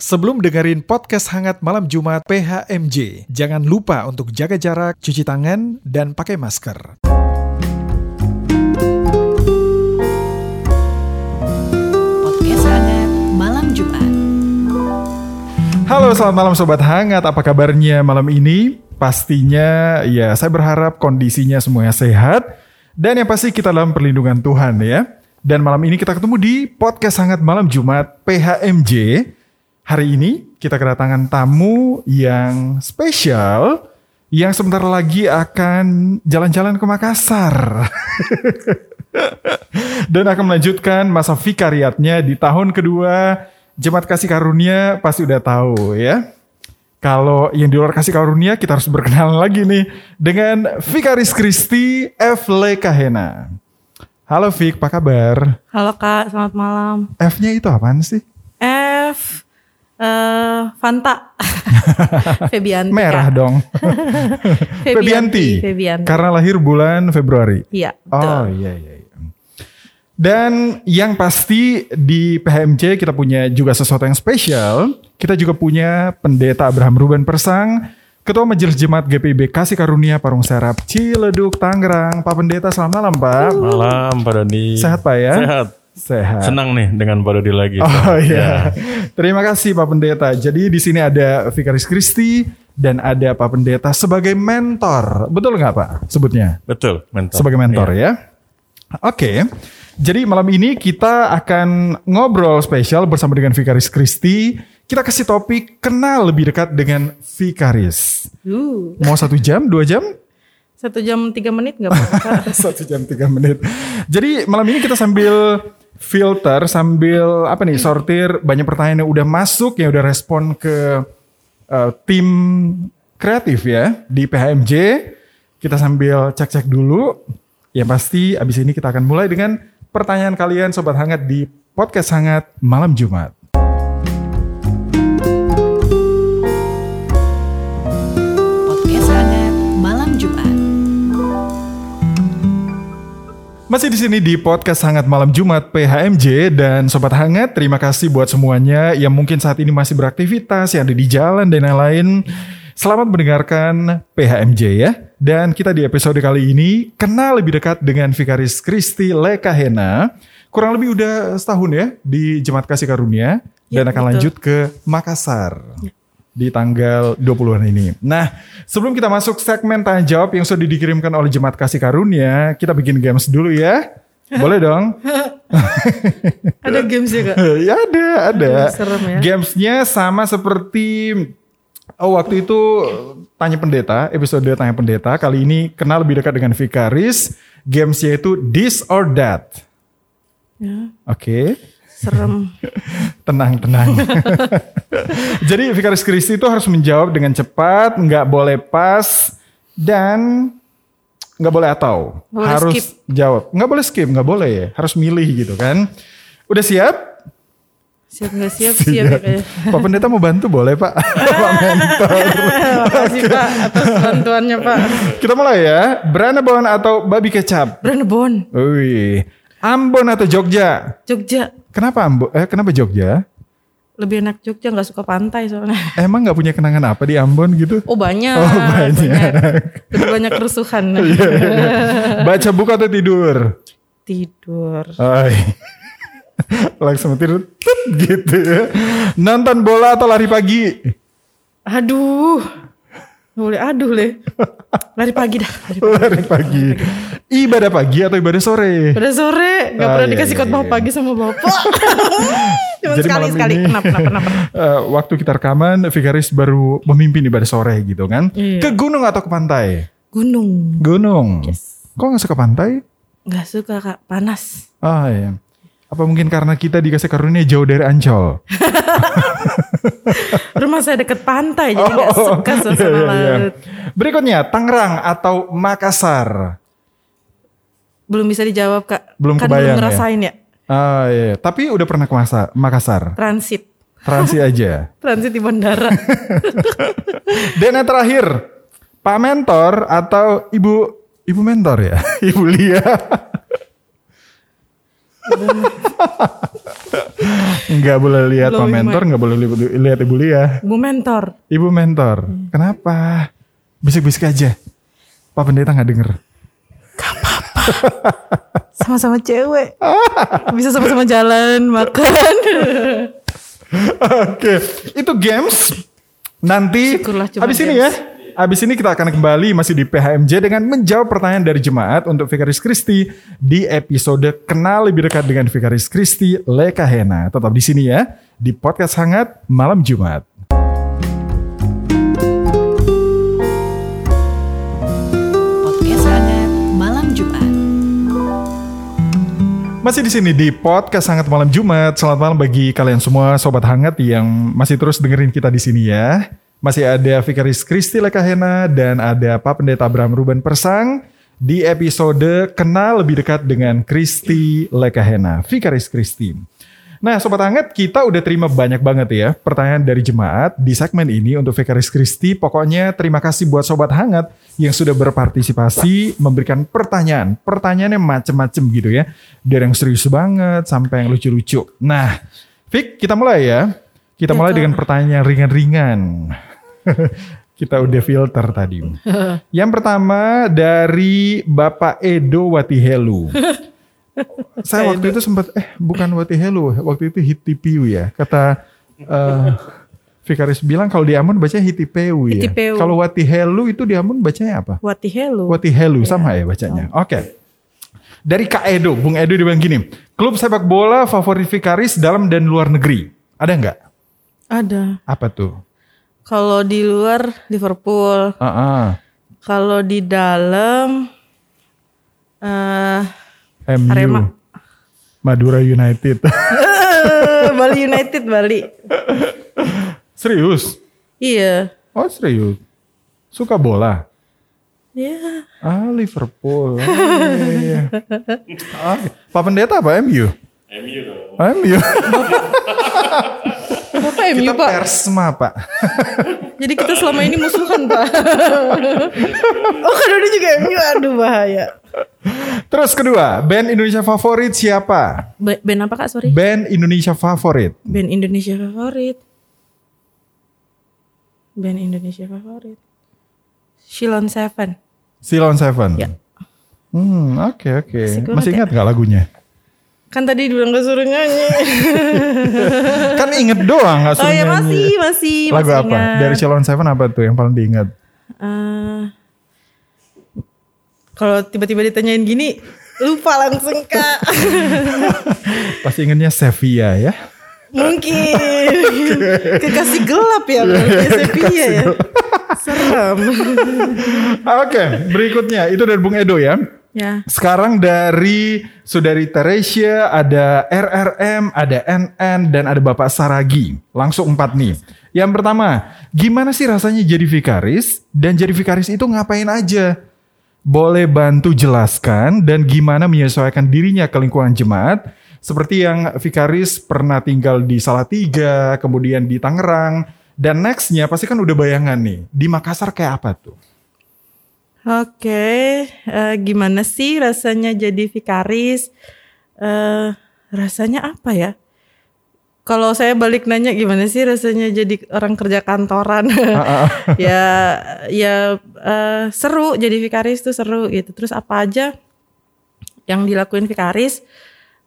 Sebelum dengerin podcast hangat malam Jumat PHMJ, jangan lupa untuk jaga jarak, cuci tangan, dan pakai masker. Podcast hangat malam Jumat. Halo, selamat malam Sobat Hangat. Apa kabarnya malam ini? Pastinya ya saya berharap kondisinya semuanya sehat. Dan yang pasti kita dalam perlindungan Tuhan ya. Dan malam ini kita ketemu di Podcast Hangat Malam Jumat PHMJ. Hari ini kita kedatangan tamu yang spesial yang sebentar lagi akan jalan-jalan ke Makassar. Dan akan melanjutkan masa vikariatnya di tahun kedua Jemaat Kasih Karunia pasti udah tahu ya. Kalau yang di luar Kasih Karunia kita harus berkenalan lagi nih dengan Vikaris Kristi F. Lekahena. Halo Vik, apa kabar? Halo Kak, selamat malam. F-nya itu apaan sih? F eh Fanta. Febianti. Merah Kak. dong. Febianti. Febianti. Karena lahir bulan Februari. Iya, Oh betul. iya iya. iya. Dan yang pasti di PHMJ kita punya juga sesuatu yang spesial. Kita juga punya pendeta Abraham Ruben Persang, Ketua Majelis Jemaat GPIB Kasih Karunia Parung Serap Ciledug Tangerang. Pak Pendeta selamat malam Pak. Malam Pak Dodi. Sehat Pak ya? Sehat. Sehat. Senang nih dengan Pak Dodi lagi. Oh Ya. iya. Terima kasih Pak Pendeta. Jadi di sini ada Vikaris Kristi dan ada Pak Pendeta sebagai mentor. Betul nggak Pak sebutnya? Betul, mentor. sebagai mentor Iya. ya. Oke. Jadi malam ini kita akan ngobrol spesial bersama dengan Vikaris Kristi. Kita kasih topik kenal lebih dekat dengan Vikaris. Uh, Mau satu jam, dua jam? satu jam tiga menit nggak apa-apa satu jam tiga menit. Jadi malam ini kita sambil filter, sambil apa nih sortir banyak pertanyaan yang udah masuk, yang udah respon ke uh, tim kreatif ya di PHMJ. Kita sambil cek-cek dulu. Yang pasti abis ini kita akan mulai dengan pertanyaan kalian sobat hangat di podcast hangat malam Jumat. Masih di sini di podcast Hangat Malam Jumat PHMJ dan Sobat Hangat, terima kasih buat semuanya yang mungkin saat ini masih beraktivitas, yang ada di jalan dan lain-lain. Selamat mendengarkan PHMJ ya. Dan kita di episode kali ini kenal lebih dekat dengan Vikaris Kristi Lekahena. Kurang lebih udah setahun ya di Jemaat Kasih Karunia dan Ya, akan betul. lanjut ke Makassar di tanggal 20-an ini. Nah, sebelum kita masuk segmen tanya jawab yang sudah dikirimkan oleh Jemaat Kasih Karunia, kita bikin games dulu ya. Boleh dong? Ada games ya Kak? ya ada, ada. Serem ya. Gamesnya sama seperti oh waktu itu tanya pendeta, episode tanya pendeta. Kali ini kenal lebih dekat dengan Vikaris. Gamesnya itu this or that. Ya, Oke. Serem. Tenang, tenang. Jadi Vikaris Kristi itu harus menjawab dengan cepat, nggak boleh pas, dan nggak boleh atau. Boleh harus skip. jawab. Nggak boleh skip, nggak boleh ya. Harus milih gitu kan. Udah siap? Siap nggak siap? Siap ya Kak ya. Pak Pendeta mau bantu boleh Pak? Pak Mentor. Makasih Pak atas bantuannya Pak. Kita mulai ya. Branebon atau babi kecap? Branebon, Wih. Ambon atau Jogja? Jogja. Kenapa Ambon? Eh, kenapa Jogja? Lebih enak Jogja nggak suka pantai soalnya. Emang nggak punya kenangan apa di Ambon gitu? Oh banyak. Oh, banyak. Lebih banyak kerusuhan. Baca buku atau tidur? Tidur. Ay. Langsung tidur gitu ya. Nonton bola atau lari pagi? Aduh. Boleh aduh le. Lari pagi dah. Lari pagi. Lari pagi. Ibadah pagi atau ibadah sore? Pada sore nggak Ah, pernah iya, dikasih iya, khotbah iya. pagi sama bapak. Cuma Jadi sekali malam sekali. ini- Kenapa kenapa kenapa? Eh, waktu kita rekaman, Vigaris baru memimpin ibadah sore gitu kan. Iya. Ke gunung atau ke pantai? Gunung. Gunung. Yes. Kok nggak suka pantai? Nggak suka kak panas. Ah ya. Apa mungkin karena kita dikasih karunia jauh dari Ancol? Rumah saya deket pantai jadi nggak suka suasana iya, iya, iya. laut. Berikutnya, Tangerang atau Makassar? Belum bisa dijawab kak. Belum kan kebayang ya? belum ngerasain ya. Ah iya, tapi udah pernah ke Masa- Makassar. Transit. Transi aja. Transit di bandara. Dan yang terakhir, Pak Mentor atau Ibu Ibu Mentor ya? Ibu Lia. Nggak boleh lihat Pak mentor, nggak boleh li- lihat Ibu Lia. Bu mentor. Ibu mentor, kenapa? Bisik-bisik aja. Pak Pendeta nggak denger. Sama-sama cewek. Bisa sama-sama jalan, makan. Oke, itu games. Nanti habis ini games. ya. Habis ini kita akan kembali masih di PHMJ dengan menjawab pertanyaan dari jemaat untuk Vikaris Kristi di episode Kenal Lebih Dekat dengan Vikaris Kristi Lekahena. Tetap di sini ya di podcast hangat malam Jumat. Podcast hangat malam Jumat. Masih di sini di podcast Hangat Malam Jumat. Selamat malam bagi kalian semua sobat hangat yang masih terus dengerin kita di sini ya. Masih ada Vikaris Kristi Lekahena dan ada Pak Pendeta Abraham Ruben Persang di episode Kenal Lebih Dekat dengan Kristi Lekahena. Vikaris Kristi. Nah, Sobat Hangat, kita udah terima banyak banget ya pertanyaan dari jemaat di segmen ini untuk Vikaris Kristi. Pokoknya terima kasih buat Sobat Hangat yang sudah berpartisipasi memberikan pertanyaan. Pertanyaannya macem-macem gitu ya. Dari yang serius banget sampai yang lucu-lucu. Nah, Vik, kita mulai ya. Kita Ya, mulai dengan pertanyaan ringan-ringan. kita udah filter tadi. yang pertama dari Bapak Edo Watihelu. Saya waktu itu sempat eh bukan Wati Hello, waktu itu Hitipiu ya. Kata eh Vikaris bilang kalau di Amun bacanya Hitipeu ya. Hitipeu. Kalau Wati Hello itu di Amun bacanya apa? Wati hello. Wati Hello sama ya bacanya. Oke. Dari Kak Edo, Bung Edo dia bilang gini, klub sepak bola favorit Vikaris dalam dan luar negeri. Ada nggak? Ada. Apa tuh? Kalau di luar Liverpool. Ah, ah. Kalau di dalam eh MU. Arema. Madura United. Bali United Bali. serius? Iya. Oh serius? Suka bola? Ya. Ah Liverpool. Oh, iya, iya. Ah, Pak Pendeta apa MU? MU dong. MU. Bapak MU Kita Pak. persma Pak. Jadi kita selama ini musuhan Pak. oh kan udah juga MU. Aduh bahaya. Terus kedua, band Indonesia favorit siapa? Ba- Band apa kak sorry? Band Indonesia favorit. Band Indonesia favorit. Band Indonesia favorit. Shilon Seven. Silon Seven. Ya. Hmm, oke oke. Asik banget Masih ya. ingat gak lagunya? Kan tadi bilang gak suruh nyanyi. kan inget doang gak oh suruh ya nyanyi. masih masih. Lagu masih apa? ingat. Dari Silon Seven apa tuh yang paling diingat? Eh, kalau tiba-tiba ditanyain gini, lupa langsung kak. Pasti ingetnya Sevilla ya. Mungkin kekasih gelap ya berarti Sevilla ya. Serem. Oke, berikutnya itu dari Bung Edo ya. Ya. Sekarang dari Saudari Teresia, ada RRM, ada NN, dan ada Bapak Saragi. Langsung empat nih. Yang pertama, gimana sih rasanya jadi vikaris? Dan jadi vikaris itu ngapain aja? Boleh bantu jelaskan dan gimana menyesuaikan dirinya ke lingkungan jemaat? Seperti yang vikaris pernah tinggal di Salatiga, kemudian di Tangerang, dan nextnya pasti kan udah bayangan nih. Di Makassar kayak apa tuh? Oke, eh, gimana sih rasanya jadi vikaris? Eh, rasanya apa ya? Kalau saya balik nanya gimana sih rasanya jadi orang kerja kantoran? ya, ya eh, seru jadi vikaris tuh seru gitu. Terus apa aja yang dilakuin vikaris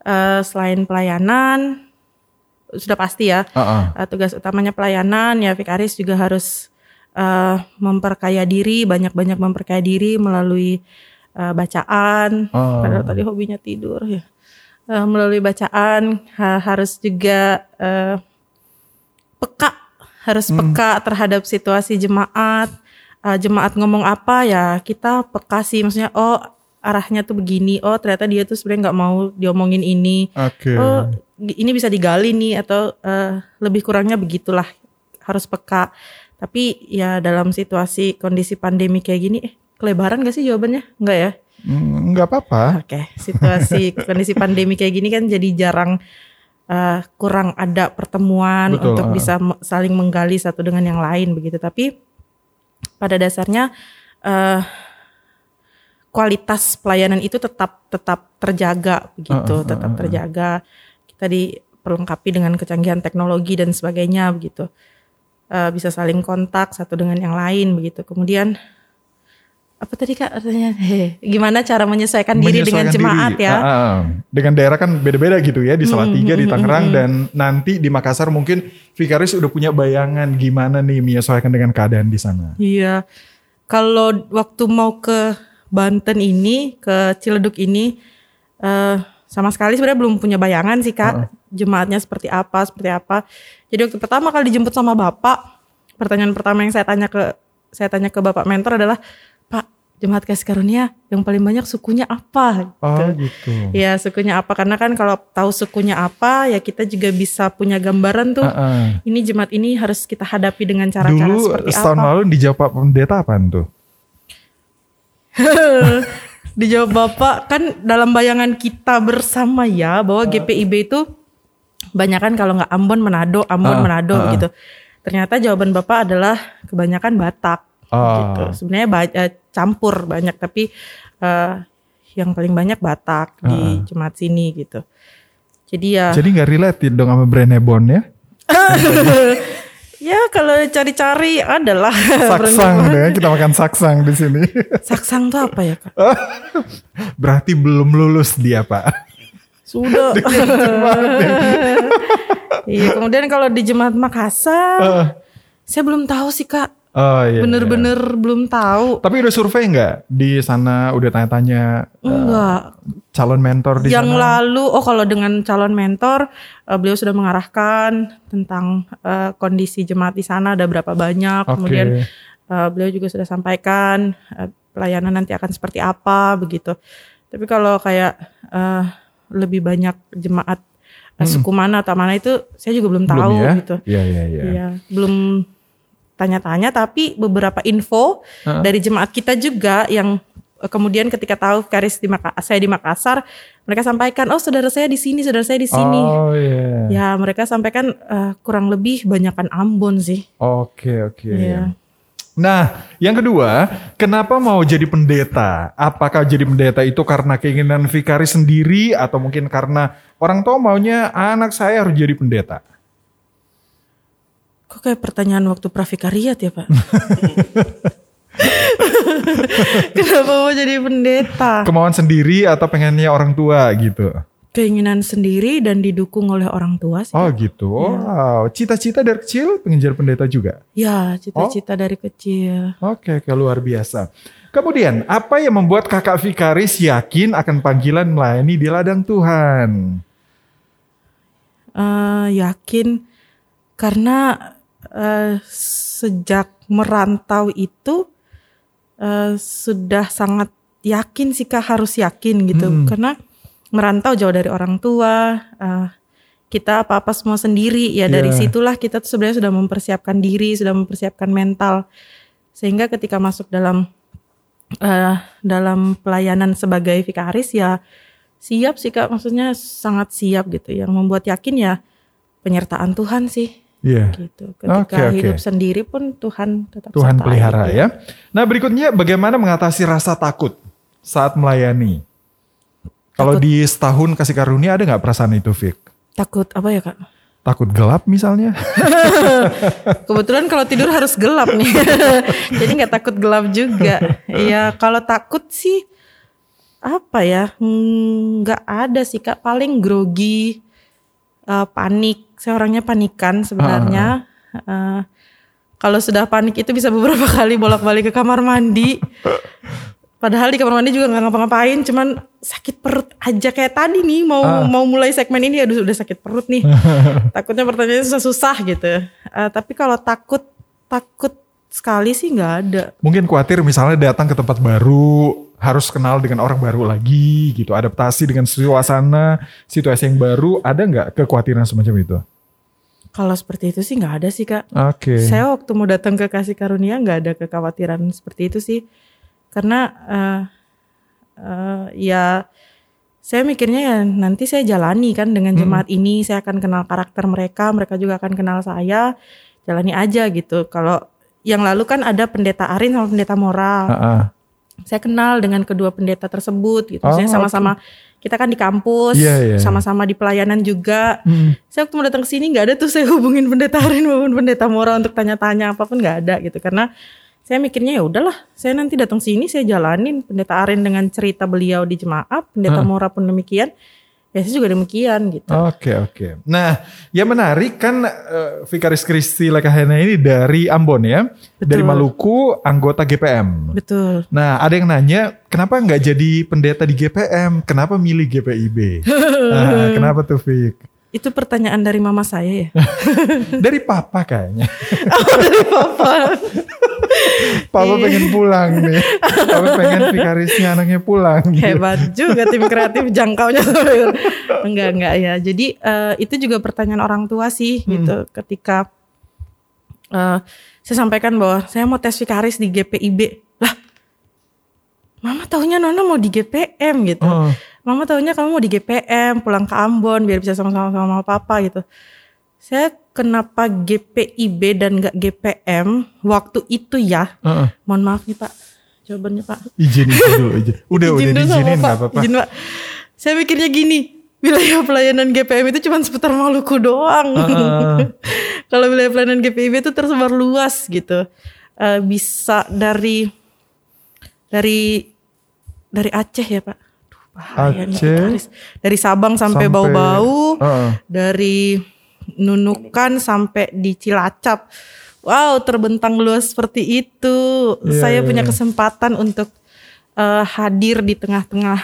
eh, selain pelayanan? Sudah pasti ya. Uh, tugas utamanya pelayanan ya Vikaris juga harus uh, memperkaya diri banyak-banyak memperkaya diri melalui uh, bacaan. Oh. padahal tadi hobinya tidur ya. Uh, melalui bacaan ha- harus juga uh, peka harus peka terhadap situasi jemaat. Uh, jemaat ngomong apa ya kita peka sih. Maksudnya oh arahnya tuh begini oh ternyata dia tuh sebenarnya nggak mau diomongin ini. Oke. oh ini bisa digali nih atau eh, lebih kurangnya begitulah harus peka tapi ya dalam situasi kondisi pandemi kayak gini eh kelebaran gak sih jawabannya enggak ya Hmm, nggak apa-apa. oke situasi kondisi pandemi kayak gini kan jadi jarang eh, kurang ada pertemuan Betul, untuk ah. bisa saling menggali satu dengan yang lain begitu tapi pada dasarnya eh kualitas pelayanan itu tetap tetap terjaga begitu, Heeh, tetap heeh, terjaga. Kita diperlengkapi dengan kecanggihan teknologi dan sebagainya begitu. Eh, bisa saling kontak satu dengan yang lain begitu. Kemudian apa tadi kak artinya Heh, gimana cara menyesuaikan diri dengan jemaat diri. ya Ah, ah. Dengan daerah kan beda-beda gitu ya di Salatiga, di Tangerang dan nanti di Makassar mungkin Vikaris udah punya bayangan gimana nih menyesuaikan dengan keadaan di sana. Iya. Kalau waktu mau ke Banten ini, ke Ciledug ini, eh sama sekali sebenarnya belum punya bayangan sih kak. Jemaatnya seperti apa, seperti apa. Jadi waktu pertama kali dijemput sama bapak, pertanyaan pertama yang saya tanya ke saya tanya ke bapak mentor adalah, Pak, jemaat kasih karunia yang paling banyak sukunya apa? Oh Gitu. gitu. Ya sukunya apa karena kan kalau tahu sukunya apa ya kita juga bisa punya gambaran tuh. Ah, ah. Ini jemaat ini harus kita hadapi dengan cara-cara Dulu seperti setahun apa. lalu dijawab Pak Pendeta apaan tuh? Dijawab Bapak kan dalam bayangan kita bersama ya bahwa GPIB itu banyak kan kalau nggak Ambon Manado, Ambon Ah, Manado ah. gitu. Ternyata jawaban Bapak adalah kebanyakan Batak Ah. gitu. Sebenarnya ba- eh, campur banyak tapi eh, yang paling banyak Batak di jemaat sini gitu. Jadi ya Jadi nggak related dong sama brand Hebon ya? ya kalau cari-cari adalah Saksang deh, kita makan saksang di sini. Saksang tuh apa ya Kak? Berarti belum lulus dia Pak. Sudah. Iya, kemudian kalau di Jemaat Makassar, saya belum tahu sih kak. Oh iya. Bener-bener belum tahu. Tapi udah survei nggak di sana? Udah tanya-tanya Enggak. calon mentor di Yang sana? lalu, oh kalau dengan calon mentor, eh, beliau sudah mengarahkan tentang eh, kondisi jemaat di sana ada berapa banyak. Oke. Kemudian eh, beliau juga sudah sampaikan eh, pelayanan nanti akan seperti apa begitu. Tapi kalau kayak eh, lebih banyak jemaat eh, suku mana atau mana itu saya juga belum, Hmm. Belum tahu ya? gitu. Iya iya iya. Iya, belum tanya-tanya tapi beberapa info Heeh. dari jemaat kita juga yang eh, kemudian ketika tahu Karis di Maka- saya di Makassar, mereka sampaikan, "Oh, saudara saya di sini, saudara saya di sini." Oh iya. Ya, mereka sampaikan eh, kurang lebih banyakan Ambon sih. Oke oke. Iya. Nah, yang kedua, kenapa mau jadi pendeta? Apakah jadi pendeta itu karena keinginan Vikari sendiri atau mungkin karena orang tua maunya anak saya harus jadi pendeta? Kok kayak pertanyaan waktu pravikariat ya, Pak? Kenapa mau jadi pendeta? Kemauan sendiri atau pengennya orang tua gitu? Keinginan sendiri dan didukung oleh orang tua sih. Oh gitu. Wow. Cita-cita dari kecil pengen jadi pendeta juga? Ya, cita-cita dari kecil. Oke, oke, luar biasa. Kemudian, apa yang membuat kakak Vikaris yakin akan panggilan melayani di ladang Tuhan? Eh, yakin karena eh, sejak merantau itu eh, sudah sangat yakin sih kak harus yakin gitu Hmm. karena merantau jauh dari orang tua eh, kita apa apa semua sendiri ya dari Iya. situlah kita tuh sebenarnya sudah mempersiapkan diri sudah mempersiapkan mental sehingga ketika masuk dalam eh, dalam pelayanan sebagai vikaris ya siap sih kak maksudnya sangat siap gitu yang membuat yakin ya penyertaan Tuhan sih Iya. gitu ketika oke. hidup sendiri pun Tuhan tetap Tuhan pelihara gitu. ya. Nah berikutnya bagaimana mengatasi rasa takut saat melayani? Kalau di setahun kasih karunia ada nggak perasaan itu, Vic? takut apa ya kak? Takut gelap misalnya? kebetulan kalau tidur harus gelap nih. Jadi nggak takut gelap juga. Ya kalau takut sih apa ya? Hmm, nggak ada sih kak. Paling grogi eh, panik. Saya orangnya panikan sebenarnya. Eh, kalau sudah panik itu bisa beberapa kali bolak-balik ke kamar mandi Padahal di kamar mandi juga nggak ngapa-ngapain, cuman sakit perut aja kayak tadi nih mau mau mulai segmen ini aduh udah sakit perut nih. Takutnya pertanyaannya susah-susah gitu. Eh, tapi kalau takut takut sekali sih nggak ada. Mungkin khawatir misalnya datang ke tempat baru, harus kenal dengan orang baru lagi gitu, adaptasi dengan suasana, situasi yang baru, ada nggak kekhawatiran semacam itu? Kalau seperti itu sih nggak ada sih kak. Oke. Saya waktu mau datang ke kasih karunia nggak ada kekhawatiran seperti itu sih, karena eh, eh, ya saya mikirnya ya nanti saya jalani kan dengan jemaat ini, saya akan kenal karakter mereka, mereka juga akan kenal saya, jalani aja gitu. Kalau yang lalu kan ada pendeta Arin sama pendeta moral. Ah, ah. saya kenal dengan kedua pendeta tersebut gitu. Oh, Saya sama-sama kita kan di kampus, Iya, iya. sama-sama di pelayanan juga. Hmm. Saya waktu mau datang ke sini nggak ada tuh saya hubungin pendeta Arin maupun pendeta Mora untuk tanya-tanya apa pun nggak ada gitu karena saya mikirnya ya udahlah saya nanti datang sini saya jalanin pendeta Arin dengan cerita beliau di jemaat pendeta Mora pun demikian ya saya juga demikian gitu Oke oke. Nah, yang menarik kan eh, Vikaris Kristi Lekahena ini dari Ambon ya, dari Maluku, anggota GPM. betul Nah, ada yang nanya, kenapa nggak jadi pendeta di GPM? Kenapa milih GPIB? Nah, kenapa tuh, Fik? Itu pertanyaan dari mama saya ya? Dari papa kayaknya. oh dari papa. Papa pengen pulang nih. Papa pengen Vikarisnya anaknya pulang. hebat juga tim kreatif jangkaunya. Enggak enggak ya. Jadi eh, itu juga pertanyaan orang tua sih gitu. Ketika eh, saya sampaikan bahwa saya mau tes vikaris di GPIB lah mama taunya Nona mau di GPM gitu. Oh. Mama taunya kamu mau di GPM pulang ke Ambon biar bisa sama-sama sama papa gitu saya kenapa GPIB dan enggak GPM waktu itu ya Heeh. mohon maaf nih pak jawabannya pak Izin, dulu. Izin. Udah, udah Izin sama diizinin Pak. nggak apa-apa. Izin, Pak. Saya mikirnya gini, wilayah pelayanan GPM itu cuma seputar Maluku doang. Kalau wilayah pelayanan GPIB itu tersebar luas gitu. Eh, bisa dari dari dari Aceh ya Pak. Nih, Aceh. Vikaris. Dari Sabang sampai, Sampai- Bau-Bau, Heeh. dari Nunukan sampai di Cilacap. Wow, terbentang luas seperti itu. Iya, Saya iya, punya iya. kesempatan untuk eh, hadir di tengah-tengah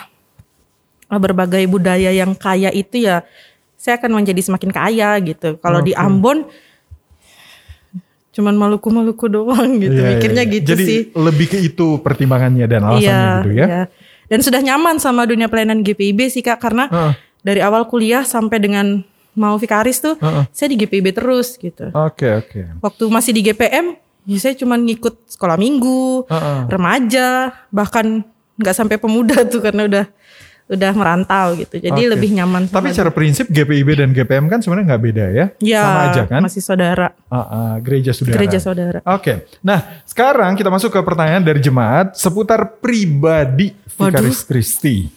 eh, berbagai budaya yang kaya itu ya. Saya akan menjadi semakin kaya gitu. Kalau di Oke. Ambon cuman Maluku-Maluku doang gitu. Iya, Mikirnya iya. gitu Jadi sih. lebih ke itu pertimbangannya dan alasannya gitu ya. iya. Dan sudah nyaman sama dunia pelayanan GPIB sih Kak karena Heeh. dari awal kuliah sampai dengan mau vikaris tuh Heeh. saya di GPIB terus gitu. Oke oke. Waktu masih di GPM ya saya cuma ngikut sekolah minggu, Heeh. remaja, bahkan nggak sampai pemuda tuh karena udah udah merantau gitu. Jadi Oke. lebih nyaman. Tapi secara prinsip GPIB dan GPM kan sebenarnya nggak beda ya, ya, sama aja kan? Masih saudara, Ah, ah, gereja saudara. gereja saudara. Oke, nah sekarang kita masuk ke pertanyaan dari jemaat seputar pribadi Vikaris Kristi.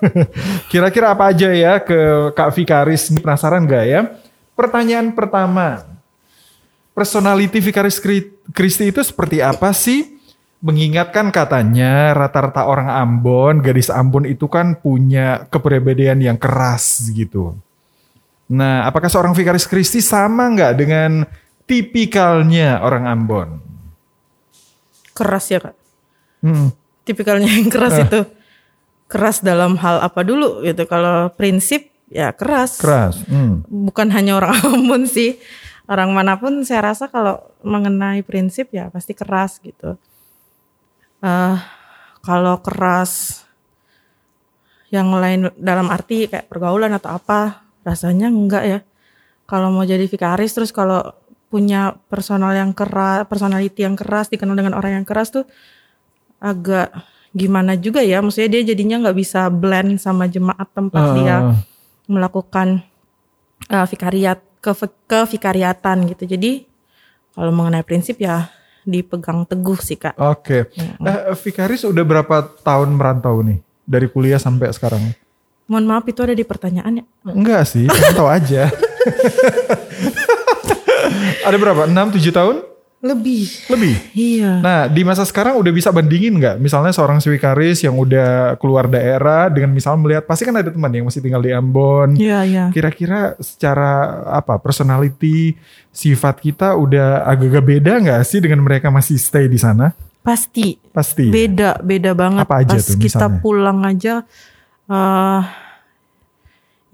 Kira-kira apa aja ya ke Kak Vikaris? Penasaran nggak ya? Pertanyaan pertama, personality Vikaris Kri- Kristi itu seperti apa sih? Mengingatkan katanya rata-rata orang Ambon, gadis Ambon itu kan punya kepribadian yang keras gitu. Nah, apakah seorang Vikaris Kristi sama nggak dengan tipikalnya orang Ambon? Keras ya kak. Hmm. Tipikalnya yang keras itu keras dalam hal apa dulu gitu. Kalau prinsip ya keras. Keras. Hmm. bukan hanya orang Ambon sih orang mana pun saya rasa kalau mengenai prinsip ya pasti keras gitu Eh kalau keras yang lain dalam arti kayak pergaulan atau apa rasanya enggak ya kalau mau jadi vikaris terus kalau punya personal yang keras personality yang keras dikenal dengan orang yang keras tuh agak gimana juga ya maksudnya dia jadinya nggak bisa blend sama jemaat tempat dia Ah. melakukan uh, vikariat ke ke vikariatan gitu. Jadi kalau mengenai prinsip ya dipegang teguh sih kak. Oke. Eh, Vikaris udah berapa tahun merantau nih? Dari kuliah sampai sekarang? Mohon maaf itu ada di pertanyaannya. Enggak sih, tahu aja. Ada berapa? 6 7 tahun? Lebih. Lebih. Iya. Nah, di masa sekarang udah bisa bandingin nggak? Misalnya seorang Vikaris yang udah keluar daerah dengan misalnya melihat pasti kan ada teman yang masih tinggal di Ambon. Iya iya. Kira-kira secara apa personality sifat kita udah agak-agak beda nggak sih dengan mereka masih stay di sana? Pasti. Pasti. Beda beda banget. Apa aja Pas tuh kita misalnya? pulang aja. eh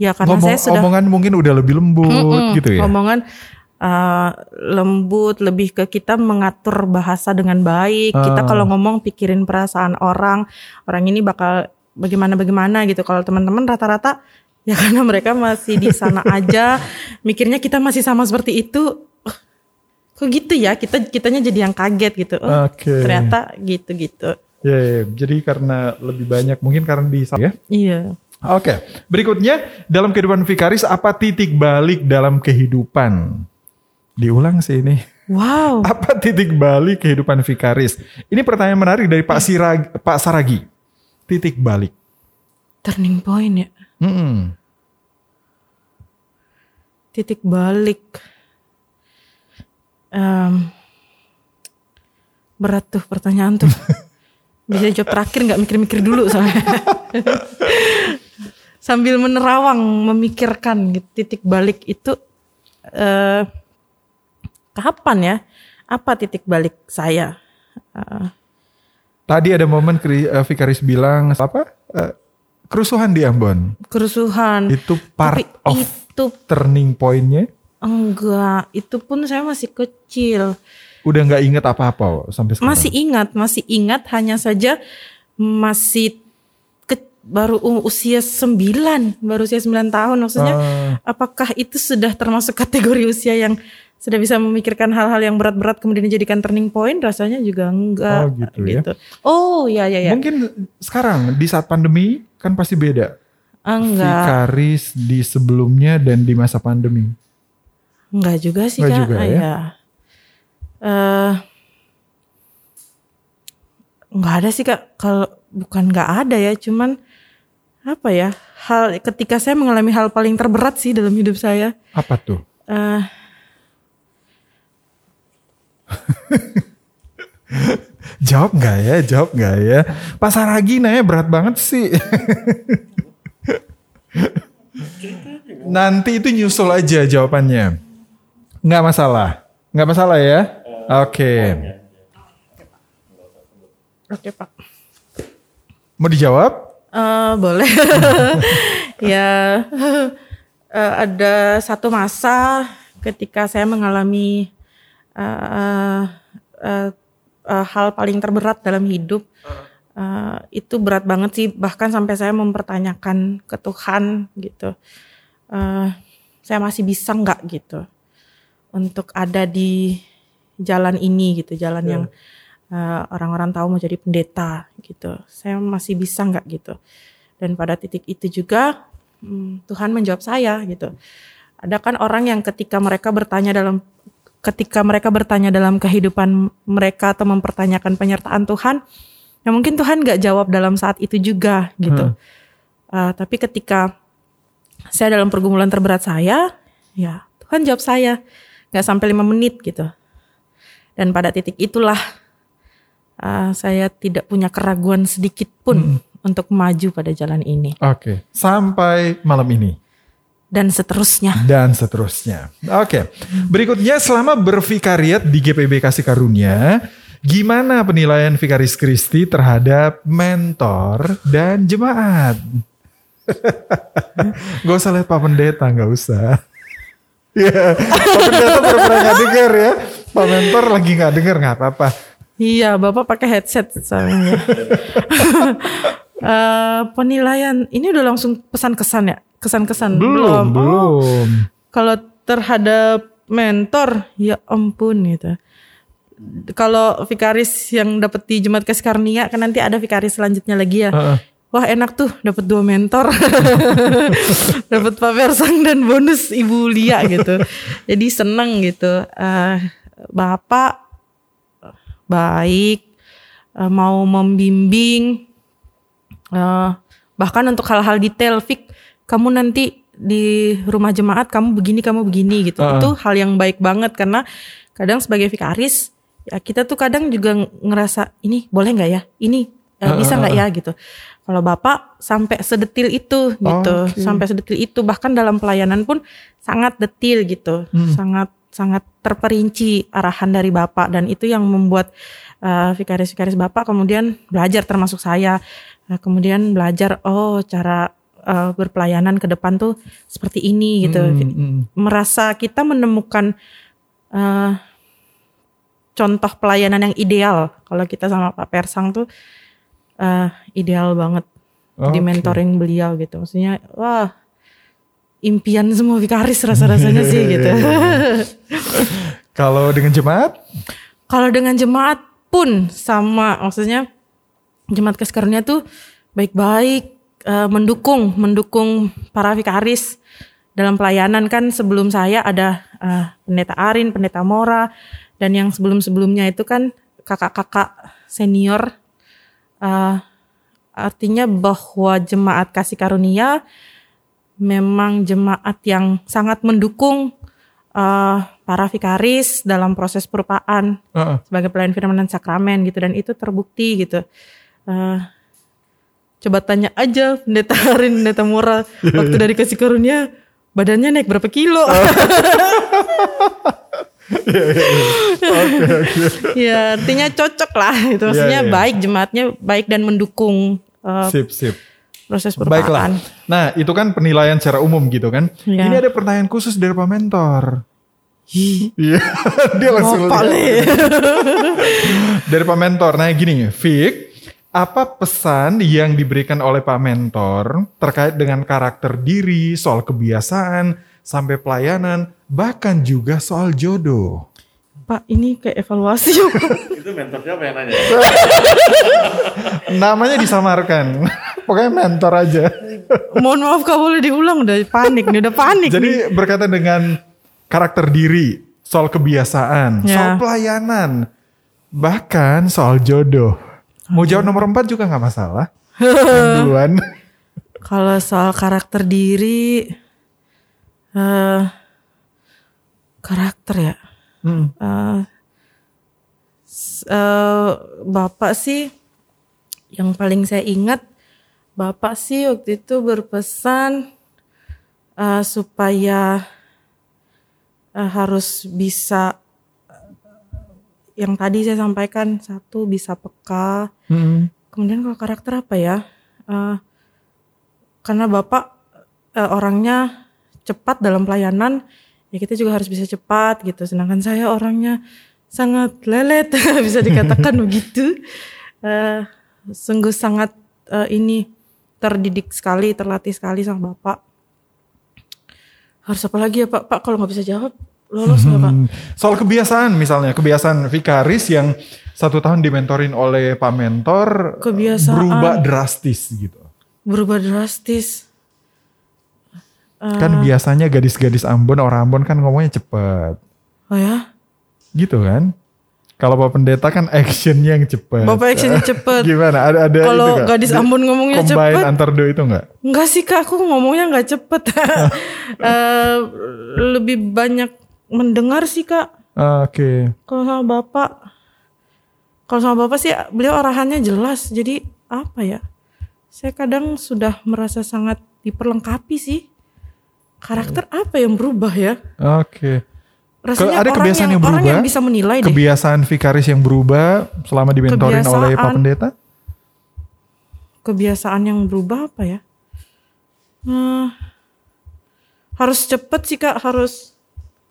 ya karena Ngomong, saya sudah omongan mungkin udah lebih lembut Mm-mm, gitu ya. Omongan uh, lembut, lebih ke kita mengatur bahasa dengan baik. Kita Ah. kalau ngomong pikirin perasaan orang, orang ini bakal bagaimana-bagaimana gitu. Kalau teman-teman rata-rata ya karena mereka masih di sana aja, mikirnya kita masih sama seperti itu. "Oh, Kok gitu ya? Kita kitanya jadi yang kaget gitu. Oh, Oke. ternyata gitu-gitu. Ya, ya, jadi karena lebih banyak mungkin karena di ya. Iya. Oke, berikutnya dalam kehidupan Vikaris apa titik balik dalam kehidupan? Diulang sih ini. Wow. Apa titik balik kehidupan Vikaris? Ini pertanyaan menarik dari Pak Sirag, Pak Saragi. Titik balik. Turning point ya. Mm-mm. Titik balik. Em, berat tuh pertanyaan tuh. Bisa jawab terakhir nggak mikir-mikir dulu soalnya. Sambil menerawang memikirkan gitu, titik balik itu eh kapan ya? Apa titik balik saya? Eh, Tadi ada momen eh, Vikaris bilang apa? Eh, kerusuhan di Ambon. kerusuhan. Itu part Tapi of itu turning point-nya. enggak, itu pun saya masih kecil. Udah nggak inget apa-apa sampai sekarang. Masih ingat, masih ingat hanya saja masih ke- baru usia 9, baru usia 9 tahun maksudnya. Ah. Apakah itu sudah termasuk kategori usia yang sudah bisa memikirkan hal-hal yang berat-berat kemudian dijadikan turning point? Rasanya juga enggak. Oh, gitu ya. Oh, ya ya ya. Mungkin sekarang di saat pandemi kan pasti beda. Enggak. Vikaris di sebelumnya dan di masa pandemi. Enggak juga sih Enggak kak. juga Ah, ya? Eh, enggak ada sih kak. Kalau bukan enggak ada ya, cuman apa ya? Hal ketika saya mengalami hal paling terberat sih dalam hidup saya. Apa tuh? Eh, Jawab nggak ya? Jawab nggak ya? Pak Saragi nanya berat banget sih. Nanti itu nyusul aja jawabannya. Nggak masalah. Nggak masalah ya? Oke. Oke pak. Mau dijawab? Eh, boleh. ya eh, ada satu masa ketika saya mengalami eh, eh, eh, hal paling terberat dalam hidup. Eh, itu berat banget sih bahkan sampai saya mempertanyakan ke Tuhan gitu. Eh, saya masih bisa nggak gitu untuk ada di jalan ini gitu, jalan yang eh, orang-orang tahu mau jadi pendeta gitu. Saya masih bisa nggak gitu. Dan pada titik itu juga hmm, Tuhan menjawab saya gitu. Ada kan orang yang ketika mereka bertanya dalam ketika mereka bertanya dalam kehidupan mereka atau mempertanyakan penyertaan Tuhan, ya mungkin Tuhan nggak jawab dalam saat itu juga gitu. Eh, tapi ketika saya dalam pergumulan terberat saya, ya Tuhan jawab saya nggak sampai lima menit gitu. Dan pada titik itulah uh, saya tidak punya keraguan sedikit pun untuk maju pada jalan ini Oke. Sampai malam ini. Dan seterusnya. dan seterusnya. Oke, berikutnya selama bervikariat di GPB Kasih Karunia, gimana penilaian Vikaris Kristi terhadap mentor dan jemaat? gak usah lihat Pak Pendeta, gak usah. Ya, Pak Pendeta pernah nggak denger ya. Pak Mentor lagi nggak denger nggak apa-apa. Iya, Bapak pakai headset soalnya. Eh, penilaian ini udah langsung pesan-kesan ya? Kesan-kesan Belum, Oh, belum. kalau terhadap mentor, ya ampun gitu. Kalau vikaris yang dapat di Jemaat Kasih Karunia kan nanti ada vikaris selanjutnya lagi ya. Heeh. Wah enak tuh dapat dua mentor, dapat Pak Persang dan bonus Ibu Lia gitu. Jadi seneng gitu. Eh, Bapak baik, eh, mau membimbing, eh, bahkan untuk hal-hal detail, Fik, kamu nanti di rumah jemaat kamu begini, kamu begini gitu. Heeh. Itu hal yang baik banget karena kadang sebagai vikaris ya kita tuh kadang juga ngerasa ini boleh nggak ya, ini eh, bisa nggak ya gitu. Kalau bapak sampai sedetil itu gitu, Oke. sampai sedetil itu bahkan dalam pelayanan pun sangat detil gitu, sangat sangat terperinci arahan dari bapak dan itu yang membuat eh, vikaris-vikaris bapak kemudian belajar termasuk saya, eh, kemudian belajar oh cara eh, berpelayanan ke depan tuh seperti ini gitu, Hmm, hmm. merasa kita menemukan eh, contoh pelayanan yang ideal. Kalau kita sama Pak Persang tuh eh, ideal banget di Oke. mentoring beliau gitu. Maksudnya wah impian semua vikaris rasa-rasanya sih gitu. Kalau dengan jemaat, kalau dengan jemaat pun sama. Maksudnya jemaat Kasih Karunia tuh baik-baik eh, mendukung mendukung para vikaris dalam pelayanan kan sebelum saya ada eh, pendeta Arin, pendeta Mora Dan yang sebelum-sebelumnya itu kan kakak-kakak senior. eh, artinya bahwa jemaat kasih karunia memang jemaat yang sangat mendukung eh, para vikaris dalam proses perupaan Heeh. sebagai pelayan firman dan sakramen gitu dan itu terbukti gitu. Eh, coba tanya aja pendeta Harin, pendeta Mura waktu dari kasih karunia badannya naik berapa kilo? ya artinya cocok lah itu maksudnya Iya, iya. baik jemaatnya baik dan mendukung eh, Sip, sip. proses Baiklah. perupaan. Nah, itu kan penilaian secara umum gitu kan. Iya. Ini ada pertanyaan khusus dari Pak Mentor. Iya, dia langsung dari Pak Mentor. Nah, gini, Fik, apa pesan yang diberikan oleh Pak Mentor terkait dengan karakter diri, soal kebiasaan, sampai pelayanan, bahkan juga soal jodoh? Pak ini kayak evaluasi. Itu mentor siapa yang nanya? Namanya disamarkan. Pokoknya mentor aja. Mohon maaf kak boleh diulang udah panik nih udah panik nih. Jadi berkaitan dengan karakter diri, soal kebiasaan, Ya. soal pelayanan, bahkan soal jodoh. Mau jawab nomor 4 juga nggak masalah. Duluan. Kalau soal karakter diri, eh karakter ya. Hmm. S- eh, bapak sih yang paling saya ingat, bapak sih waktu itu berpesan eh, supaya eh, harus bisa yang tadi saya sampaikan satu bisa peka, Hmm. Kemudian kalau karakter apa ya? Eh, karena bapak eh, orangnya cepat dalam pelayanan, ya kita juga harus bisa cepat gitu. Sedangkan saya orangnya sangat lelet, bisa dikatakan begitu. Eh, sungguh sangat eh, ini terdidik sekali, terlatih sekali sama bapak. Harus apa lagi ya pak? Pak kalau nggak bisa jawab lolos nggak pak? Soal kebiasaan misalnya, kebiasaan vikaris yang satu tahun dimentorin oleh Pak Mentor Kebiasaan. berubah drastis gitu. Berubah drastis. Ah. Kan biasanya gadis-gadis Ambon, orang Ambon kan ngomongnya cepet. Oh ya? Gitu kan? Kalau Pak Pendeta kan actionnya yang cepet. Bapak actionnya cepet. Gimana? Ada ada Kalau gadis Ambon ngomongnya Combine cepet. antar dua itu enggak? Enggak sih kak, aku ngomongnya nggak cepet. Eh, lebih banyak mendengar sih kak. Oke. Kalau sama bapak, kalau sama bapak sih beliau arahannya jelas. Jadi apa ya? Saya kadang sudah merasa sangat diperlengkapi sih. Karakter apa yang berubah ya? Oke. Rasanya ada orang kebiasaan yang, yang orang berubah? yang bisa menilai deh. Kebiasaan vikaris yang berubah selama dimentorin oleh Pak Kebiasaan. Pendeta? Kebiasaan yang berubah apa ya? Eh, harus cepet sih kak, harus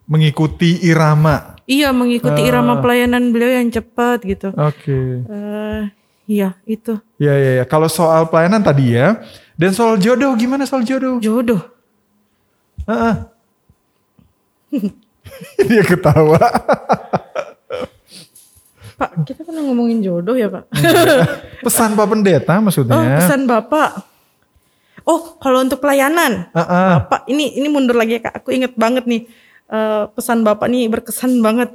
Mengikuti irama. Iya mengikuti Ah. irama pelayanan beliau yang cepat gitu. Oke. Eh, iya itu Ya ya ya. Kalau soal pelayanan tadi ya. Dan soal jodoh gimana soal jodoh? jodoh. Heeh. Dia ketawa. Pak kita pernah ngomongin jodoh ya pak. Pesan Pak Pendeta maksudnya. Oh pesan bapak. Oh kalau untuk pelayanan, Heeh. bapak ini ini mundur lagi ya kak. Aku inget banget nih eh, pesan bapak nih berkesan banget.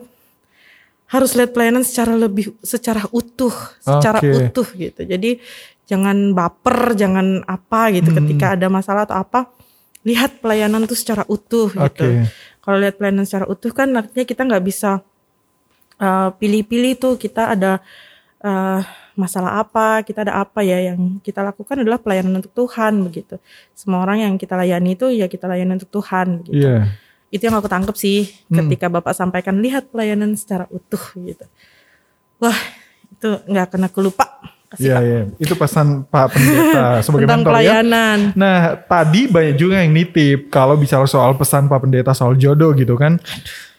Harus lihat pelayanan secara lebih secara utuh, secara Oke. utuh gitu. Jadi jangan baper, jangan apa gitu Hmm. ketika ada masalah atau apa. Lihat pelayanan tuh secara utuh gitu. Oke. Kalau lihat pelayanan secara utuh kan artinya kita nggak bisa uh, pilih-pilih tuh kita ada uh, masalah apa, kita ada apa ya yang kita lakukan adalah pelayanan untuk Tuhan begitu. Semua orang yang kita layani itu ya kita layani untuk Tuhan begitu. Iya. Itu yang aku tangkap sih ketika Bapak sampaikan lihat pelayanan secara utuh gitu. Wah, itu nggak kena kelupa. Iya iya. Itu pesan Pak Pendeta sebagai Tentang mentor ya. pelayanan. Nah, tadi banyak juga yang nitip kalau bicara soal pesan Pak Pendeta soal jodoh gitu kan.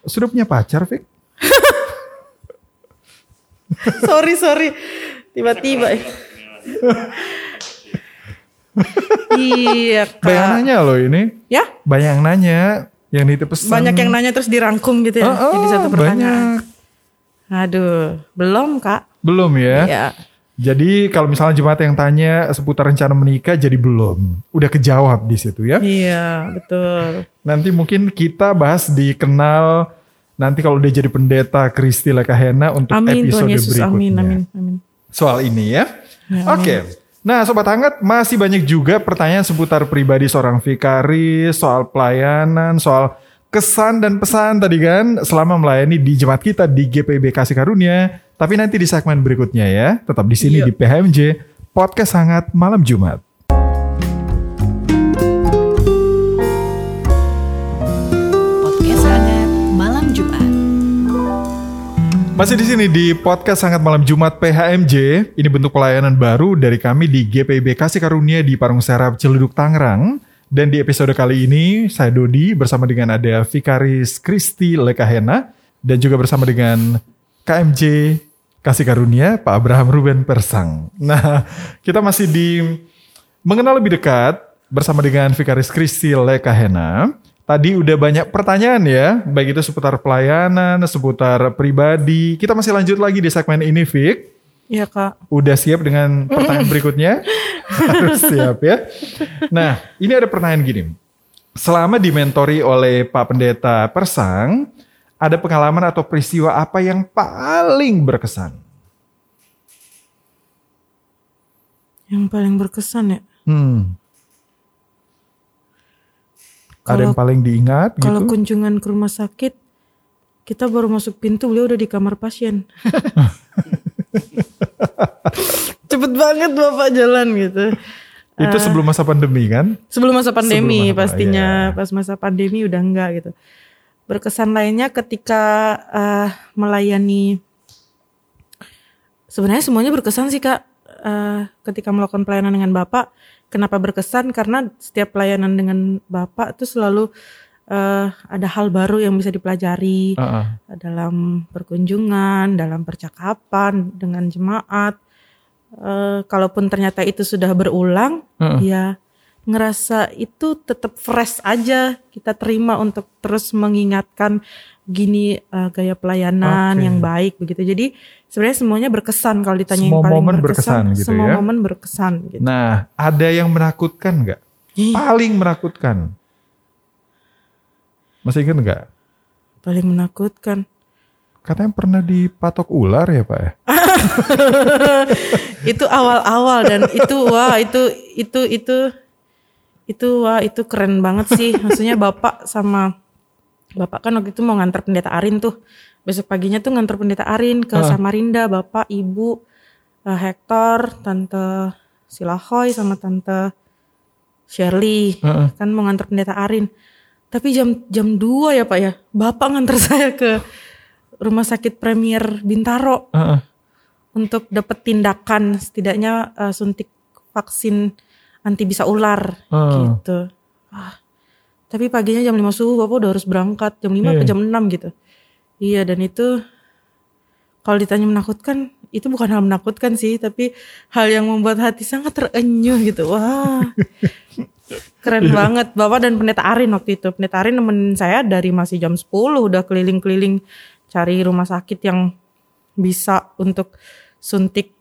Sudah punya pacar, Fik? sorry sorry tiba-tiba iya Banyak kak nanya loh ini. ya Banyak nanya yang nitip pesan. banyak yang nanya terus dirangkum gitu ya Oh, oh, jadi satu pertanyaan banyak. aduh belum kak Belum ya? ya Jadi kalau misalnya jemaat yang tanya seputar rencana menikah jadi belum. Udah kejawab di situ ya. iya betul Nanti mungkin kita bahas di kenal nanti kalau dia jadi pendeta Kristi Lekahena untuk Amin episode Tuhan Yesus. berikutnya. Amin, amin, amin. Soal ini ya. Ya, Oke. Nah, sobat hangat masih banyak juga pertanyaan seputar pribadi seorang vikaris, soal pelayanan, soal kesan dan pesan tadi kan selama melayani di jemaat kita di GPB Kasih Karunia. Tapi nanti di segmen berikutnya ya. Tetap di sini Iya. di PHMJ Podcast Hangat Malam Jumat. Masih di sini di podcast Sangat Malam Jumat PHMJ. Ini bentuk pelayanan baru dari kami di GPB Kasih Karunia di Parung Serap Ciledug Tangerang. Dan di episode kali ini saya Dodi bersama dengan ada Vikaris Kristi Lekahena dan juga bersama dengan KMJ Kasih Karunia Pak Abraham Ruben Persang. Nah, kita masih di mengenal lebih dekat bersama dengan Vikaris Kristi Lekahena. Tadi udah banyak pertanyaan ya, baik itu seputar pelayanan, seputar pribadi. Kita masih lanjut lagi di segmen ini, Vik. Iya kak. Udah siap dengan pertanyaan berikutnya? Harus siap ya. Nah, ini ada pertanyaan gini. Selama dimentori oleh Pak Pendeta Persang, ada pengalaman atau peristiwa apa yang paling berkesan? Yang paling berkesan ya. Hmm. Ada yang Kalau- paling diingat Kalau gitu? kunjungan ke rumah sakit, kita baru masuk pintu, beliau udah di kamar pasien. Cepet banget bapak jalan gitu. Itu sebelum masa pandemi kan? Sebelum masa pandemi Sebelum masa- pastinya, iya. pas masa pandemi udah enggak gitu. Berkesan lainnya ketika eh, melayani, sebenarnya semuanya berkesan sih kak. Eh, ketika melakukan pelayanan dengan bapak, kenapa berkesan? Karena setiap pelayanan dengan bapak itu selalu eh, ada hal baru yang bisa dipelajari Heeh. dalam perkunjungan, dalam percakapan dengan jemaat. Eh, kalaupun ternyata itu sudah berulang, Heeh. ya ngerasa itu tetap fresh aja kita terima untuk terus mengingatkan gini eh, gaya pelayanan Oke. yang baik begitu. Jadi sebenarnya semuanya berkesan kalau ditanya Semua yang paling momen berkesan, berkesan gitu semua ya. momen berkesan gitu. Nah, ada yang menakutkan nggak? Paling menakutkan. Masih ingat nggak? paling menakutkan. Katanya pernah dipatok ular ya Pak ya? itu awal-awal dan itu wah itu itu itu itu wah itu keren banget sih maksudnya bapak sama bapak kan waktu itu mau nganter pendeta Arin tuh besok paginya tuh nganter pendeta Arin ke Ah. Samarinda bapak ibu eh, Hector tante Silahoy sama tante Shirley Heeh. kan mau nganter pendeta Arin tapi jam jam 2 ya pak ya bapak nganter saya ke rumah sakit Premier Bintaro Heeh. untuk dapat tindakan setidaknya eh, suntik vaksin anti bisa ular Hmm. gitu. Ah, tapi paginya jam 5 subuh Bapak udah harus berangkat jam 5 Iya. ke jam 6 gitu. Iya dan itu kalau ditanya menakutkan itu bukan hal menakutkan sih tapi hal yang membuat hati sangat terenyuh gitu. Wah. Keren banget Bapak dan Pendeta Arin waktu itu. Pendeta Arin nemenin saya dari masih jam 10 udah keliling-keliling cari rumah sakit yang bisa untuk suntik